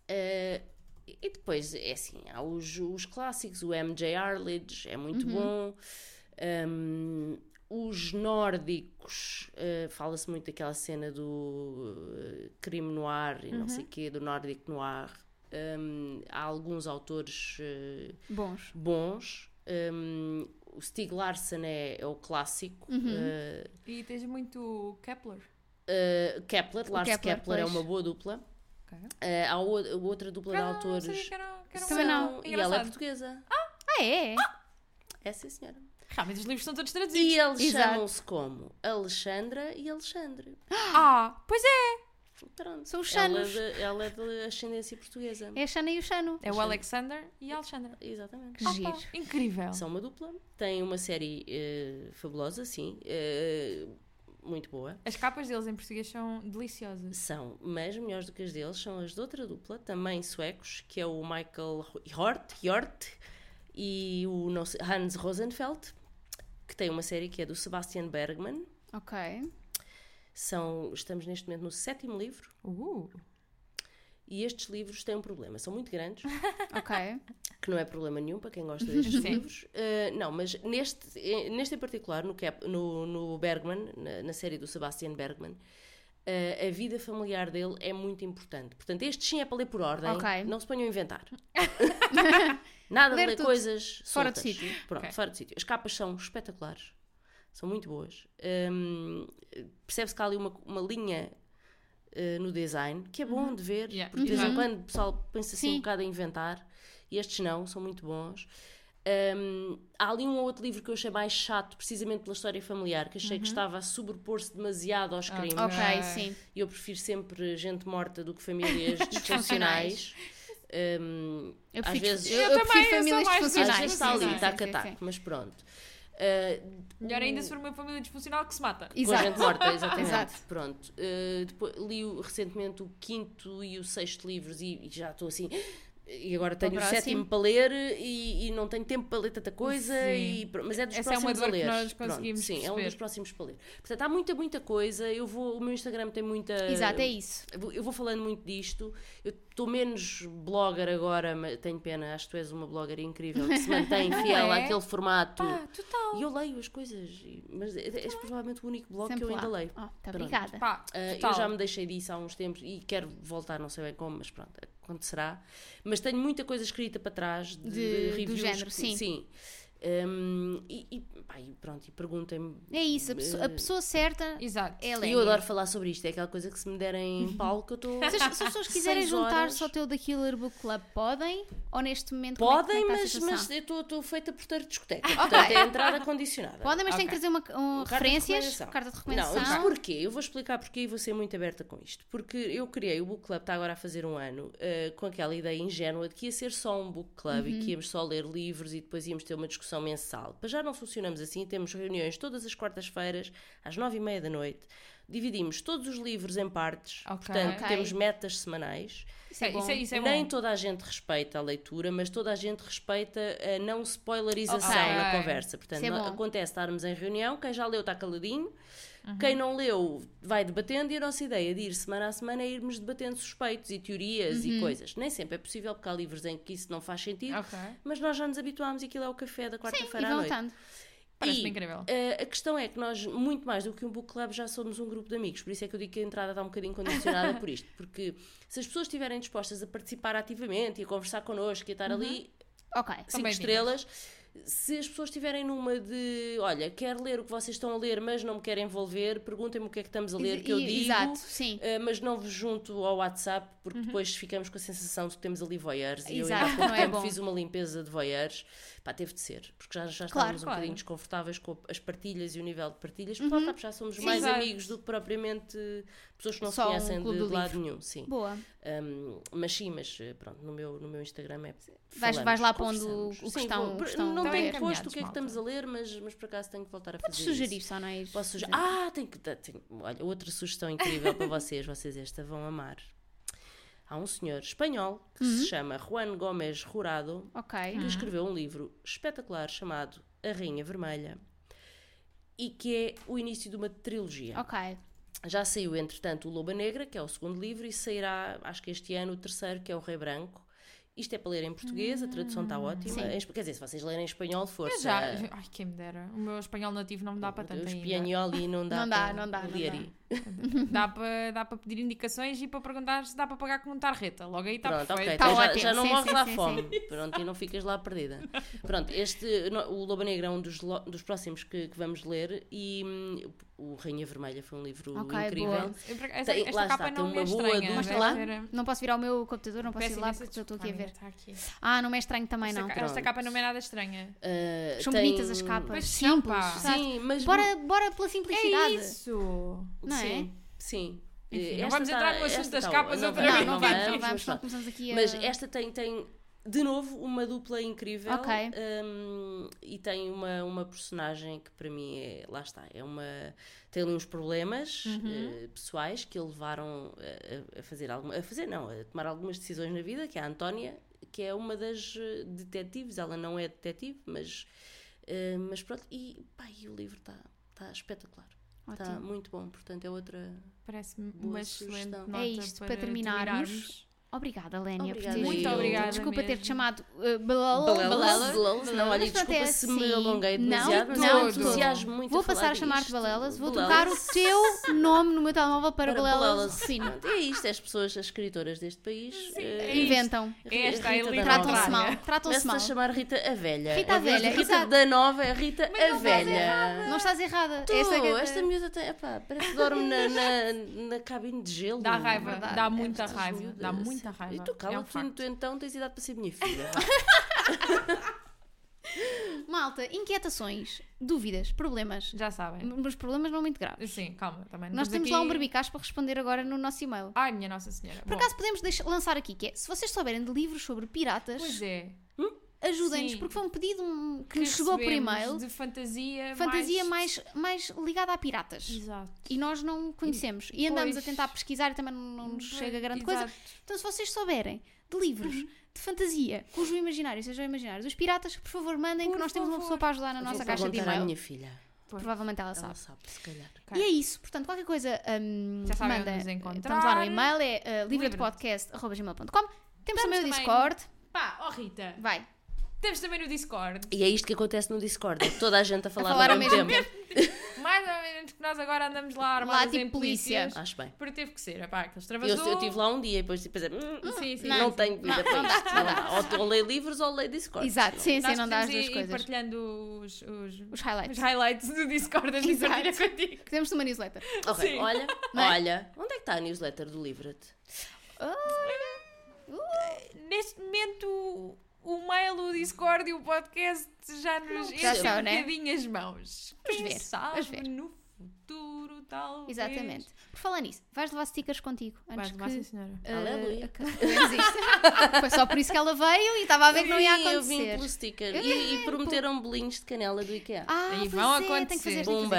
Eh, e depois, é assim, há os, os clássicos, o M.J. Arledge é muito bom. Um, os nórdicos, eh, fala-se muito daquela cena do eh, crime noir e não sei o quê, do nórdico noir. Um, há alguns autores eh, Bons. bons. Um, o Stieg Larsson é, é o clássico. Uhum. Uh, E tens muito Kepler. uh, Kepler, Lars Kepler, Kepler, é uma boa dupla. Ok. Uh, há o- outra dupla de Ah, não autores. que era, que era Também um- não. E ela é portuguesa. Ah, é? É sim, senhora. Realmente os livros são todos traduzidos. E eles chamam-se como Alexandra e Alexandre. Ah, pois é. Pronto. São os ela, é Chanos. de, ela é de ascendência portuguesa. É a Xana e o Xano. É o Alexander e a Alexandra. Exatamente. Que giro. pá, incrível. São uma dupla. Tem uma série eh, fabulosa, sim. eh, muito boa. As capas deles em português são deliciosas. São, mas melhores do que as deles são as de outra dupla, também suecos, que é o Michael Hort, Hjort e o Hans Rosenfeld, que tem uma série que é do Sebastian Bergman. Ok. São, estamos neste momento no sétimo livro Uh, e estes livros têm um problema. São muito grandes, Ok. que não é problema nenhum para quem gosta destes Sim. livros. Uh, não, mas neste, eh, neste em particular, no, Cap, no, no Bergman, na, na série do Sebastian Bergman, uh, a vida familiar dele é muito importante. Portanto, este sim é para ler por ordem. Ok. Não se ponham a inventar. Nada de Ler ler tudo coisas fora de sítio. Pronto, Ok. fora de sítio. As capas são espetaculares. São muito boas. Um, Percebe-se que há ali uma, uma linha uh, no design que é bom de ver. Yeah. Porque de vez em Uhum. quando o pessoal pensa assim Sim. um bocado a inventar. E estes não, são muito bons. Um, há ali um ou outro livro que eu achei mais chato, precisamente pela história familiar, que achei que estava a sobrepor-se demasiado aos crimes. Ok, Ok. sim. E eu prefiro sempre gente morta do que famílias disfuncionais. Um, Eu às prefiro, vezes, eu, Eu prefiro famílias mais às disfuncionais. vezes está ali, está cataco, sim. mas pronto. Uh, melhor ainda se for uma família disfuncional que se mata. com a Exato. gente morta, exatamente. Exato. Pronto. Uh, depois, li recentemente o quinto e o sexto livros e, e já estou assim. E agora tenho o sétimo para ler e, e não tenho tempo para ler tanta coisa. E, mas é dos Essa é uma próximos dor a ler. nós Pronto, conseguimos sim, é um perceber. dos próximos para ler. Portanto, há muita, muita coisa. Eu vou, o meu Instagram tem muita. Exato, é isso. Eu vou- falando muito disto. Eu estou menos blogger agora, mas tenho pena. Acho que tu és uma blogger incrível que se mantém fiel É? àquele formato. Pá, total. E eu leio as coisas. Mas é- és provavelmente o único blog Sempre que eu ainda lá. leio. Oh, tá Pronto. obrigada. Pá, Ah, total. eu já me deixei disso há uns tempos e quero voltar, não sei bem como, mas pronto, acontecerá. Mas tenho muita coisa escrita para trás de, De- de do reviews. género, que- sim. Um, e, e, pá, e pronto, e perguntem-me. É isso, a pessoa, a pessoa certa Exato. é a E Lénia. eu adoro falar sobre isto, é aquela coisa que se me derem palco, eu estou. Se as, se as pessoas quiserem juntar-se ao teu The Killer Book Club, podem? Ou neste momento como é que- Podem, é mas, mas eu estou- feita por ter discoteca. Portanto, é a entrada condicionada. Podem, mas têm Ok. que trazer uma, um, Carta de referências, recomendação. carta de Não, recomendação. isto porquê? Eu vou explicar porquê e vou ser muito aberta com isto. Porque eu criei o Book Club, está agora a fazer um ano, eh, com aquela ideia ingênua de que ia ser só um Book Club e que íamos só ler livros e depois íamos ter uma discussão mensal. Para já não funcionamos assim, temos reuniões todas as quartas-feiras, às nove e meia da noite. Dividimos todos os livros em partes, Ok. portanto Ok. temos metas semanais. Isso é bom. Isso é, isso é Nem bom. toda a gente respeita a leitura, mas toda a gente respeita a não spoilerização Ok. na conversa. Portanto, é acontece estarmos em reunião, quem já leu está caladinho, Uhum. quem não leu vai debatendo e a nossa ideia de ir semana a semana é irmos debatendo suspeitos e teorias Uhum. e coisas. Nem sempre é possível porque há livros em que isso não faz sentido, Ok. mas nós já nos habituámos e aquilo é o café da quarta-feira à noite. estando. Parece-me E, incrível. eh, a questão é que nós, muito mais do que um book club, já somos um grupo de amigos. Por isso é que eu digo que a entrada está um bocadinho condicionada por isto. Porque se as pessoas estiverem dispostas a participar ativamente e a conversar connosco e a estar ali, Ok. cinco estrelas. Se as pessoas estiverem numa de, olha, quero ler o que vocês estão a ler, mas não me querem envolver, perguntem-me o que é que estamos a ler, que eu digo. Exato, sim. Uh, mas não vos junto ao WhatsApp porque depois ficamos com a sensação de que temos ali voyeurs e eu Uhum. Exato, ainda há pouco é tempo bom. fiz uma limpeza de voyeurs pá, teve de ser, porque já, já Claro, estávamos um claro. bocadinho desconfortáveis com as partilhas e o nível de partilhas, porque lá está, porque já somos Uhum. Sim. mais amigos do que propriamente pessoas que não Só se um conhecem de, lado livro. nenhum, sim. Boa. Um, mas sim, mas eh, pronto, no meu, no meu Instagram é. Vais- vais lá pondo o que Sim, estão- vou- Não tenho posto o que é que estamos a ler, mas, mas por acaso tenho que voltar a Podes fazer. sugerir isso. só, não é? Posso sugerir? Ah, tenho que. Tenho, olha, outra sugestão incrível para vocês, vocês esta vão amar. Há um senhor espanhol que Uhum. se chama Juan Gómez Jurado Ok. que escreveu um livro espetacular chamado A Rainha Vermelha e que é o início de uma trilogia. Ok. Já saiu, entretanto, o Loba Negra, que é o segundo livro, e sairá, acho que este ano, o terceiro, que é o Rei Branco. Isto é para ler em português, a tradução está ótima. Sim. Em espa- quer dizer, se vocês lerem em espanhol, força. Mas já, ai, quem me dera. O meu espanhol nativo não me dá para tanto Os ainda. piagnoli não dá Não dá, para não dá, não ler dá. Dá para dá para pedir indicações e para perguntar se dá para pagar com um tarreta. Logo aí está Pronto, ok, perfeito. Tá então já, já não Sim, morres sim, lá sim, fome. Pronto, e não ficas lá perdida. Pronto, este, o Loba Negra é um dos, dos próximos que, que vamos ler e hum, o Rainha Vermelha foi um livro Ok, incrível. boa. Eu, Esta, Tem- esta lá capa está, não tem me é uma boa ser- Não posso virar o meu computador, não posso Peço ir lá porque estou desculpa, aqui a ver. está aqui. Ah, não é estranho também, Esta, não. ca- esta Pronto. capa não é nada estranha. Uh, São tem- bonitas as capas. Pois Simples. Sim, mas Bora, bora pela É simplicidade. isso! Não é? sim, sim. Enfim, não vamos tá- entrar no assunto das tá capas boa. outra Não, vez. Não, não vamos, vamos, não mas vamos, não começamos aqui a... Mas esta tem, tem, de novo, uma dupla incrível. Ok. hum, e tem uma, uma personagem que para mim é. Lá está. É uma. Tem ali uns problemas Uhum. eh, pessoais que a levaram a, a fazer alguma. A fazer, não, a tomar algumas decisões na vida, que é a Antónia, que é uma das eh, detetives. Ela não é detetive, mas. eh, mas pronto. E, pá, e o livro está tá espetacular. Está Ótimo. muito bom, portanto é outra. Parece-me uma excelente sugestão. nota É isto, para para terminarmos. terminarmos. Obrigada, Lénia, por teres Muito obrigada Desculpa ter-te chamado uh, Balelas, Balelas. Não, olha, desculpa é se me assim. alonguei Não, demasiado, mas não, todo. entusiasmo muito Vou a falar passar a chamar-te. Balelas, vou trocar o teu nome no meu telemóvel para, Para Balelas Balelas. É isto, as pessoas, as escritoras deste país. Sim, eh, é. Inventam. Esta é a Rita Elite da Nova. Tratam-se mal. Tratam-se mal. a chamar Rita a velha. Rita a velha, Rita da Nova é Rita a não velha. Não estás errada. É esta miúda tem, parece que dorme na, cabine de gelo. Dá raiva, dá muita raiva, dá muita raiva. E tu É um cala-te, tu então tens idade para ser minha filha. Malta, inquietações, dúvidas, problemas. Já sabem. Mas problemas não muito graves. Sim, calma, também. não Nós temos lá um aqui- barbicaz para responder agora no nosso e-mail. Ai, minha Nossa Senhora. Por acaso podemos deixar- lançar aqui, que é, se vocês souberem de livros sobre piratas, Pois é. Ajudem-nos, sim. porque foi um pedido um, que, Que nos chegou por e-mail, De fantasia. fantasia mais, mais ligada a piratas. Exato. E nós não conhecemos. E andamos Pois. a tentar pesquisar e também não nos Pois, chega grande exato. coisa. Então, se vocês souberem de livros Uhum. de fantasia, cujo imaginário seja o imaginário dos piratas, por favor, mandem, Por que nós temos uma favor. pessoa para ajudar na Vou nossa caixa de e-mail. minha filha. Provavelmente ela Ela sabe. sabe, se calhar. Ok. E é isso, portanto, qualquer coisa hum, Já sabem manda. onde nos encontrar. Estamos lá no e-mail, é uh, Livre. livredepodcast.gmail.com. Temos também o Discord. Pá, ó Rita, Vai, temos também no Discord. E é isto que acontece no Discord. é Toda a gente a falar, falar ao mesmo mesmo tempo. Mais ou menos que nós agora andamos lá Lá, armadas tipo em polícia. Acho bem. Porque teve que ser, epá, aqueles Eu, travasou. eu estive lá um dia e depois tipo, hum, Sim, sim. não, sim. tenho vida para isto. Não dá. Ou leio livros ou leio Discord. exato, sim, sim, não dá as duas coisas. partilhando os, os, Os highlights. os highlights do Discord, a gente Exato. partilha contigo. Temos uma newsletter. Ok, Sim. olha, Não é? olha, onde é que está a newsletter do Livret? Neste momento, o mail, o Discord e o podcast já nos Já enchem um né? bocadinho as mãos. Vamos ver, vamos ver. no futuro, talvez. Exatamente. Por falar nisso, vais levar stickers contigo. Antes Vais levar, que, sim, senhora. uh, Aleluia. isto. Foi só por isso que ela veio e estava a ver que não ia Eu vim- Eu vim acontecer. pelo sticker Eu e, e prometeram bolinhos de canela do IKEA. Ah, pois vão é, tem que acontecer. fazer, Bumba!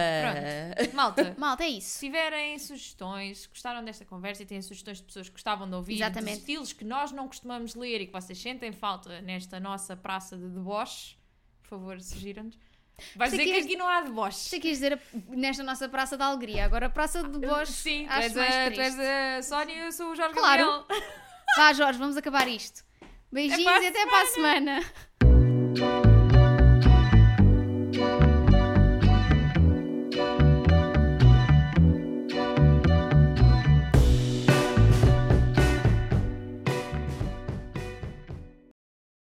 Malta, Malta, é Se isso. tiverem sugestões, se gostaram desta conversa e têm sugestões de pessoas que gostavam de ouvir, Exatamente. de estilos que nós não costumamos ler e que vocês sentem falta nesta nossa praça de deboche, por favor, sugiram-nos. Vais dizer que aqui não há deboche. Isto aqui dizer nesta nossa Praça da Alegria. Agora Praça de Bosch. Sim, tu acho és, mais a, tu és a Sónia e eu sou o Jorge Claro. Gabriel. Vá, Jorge, vamos acabar isto. Beijinhos Até para a e até para a semana.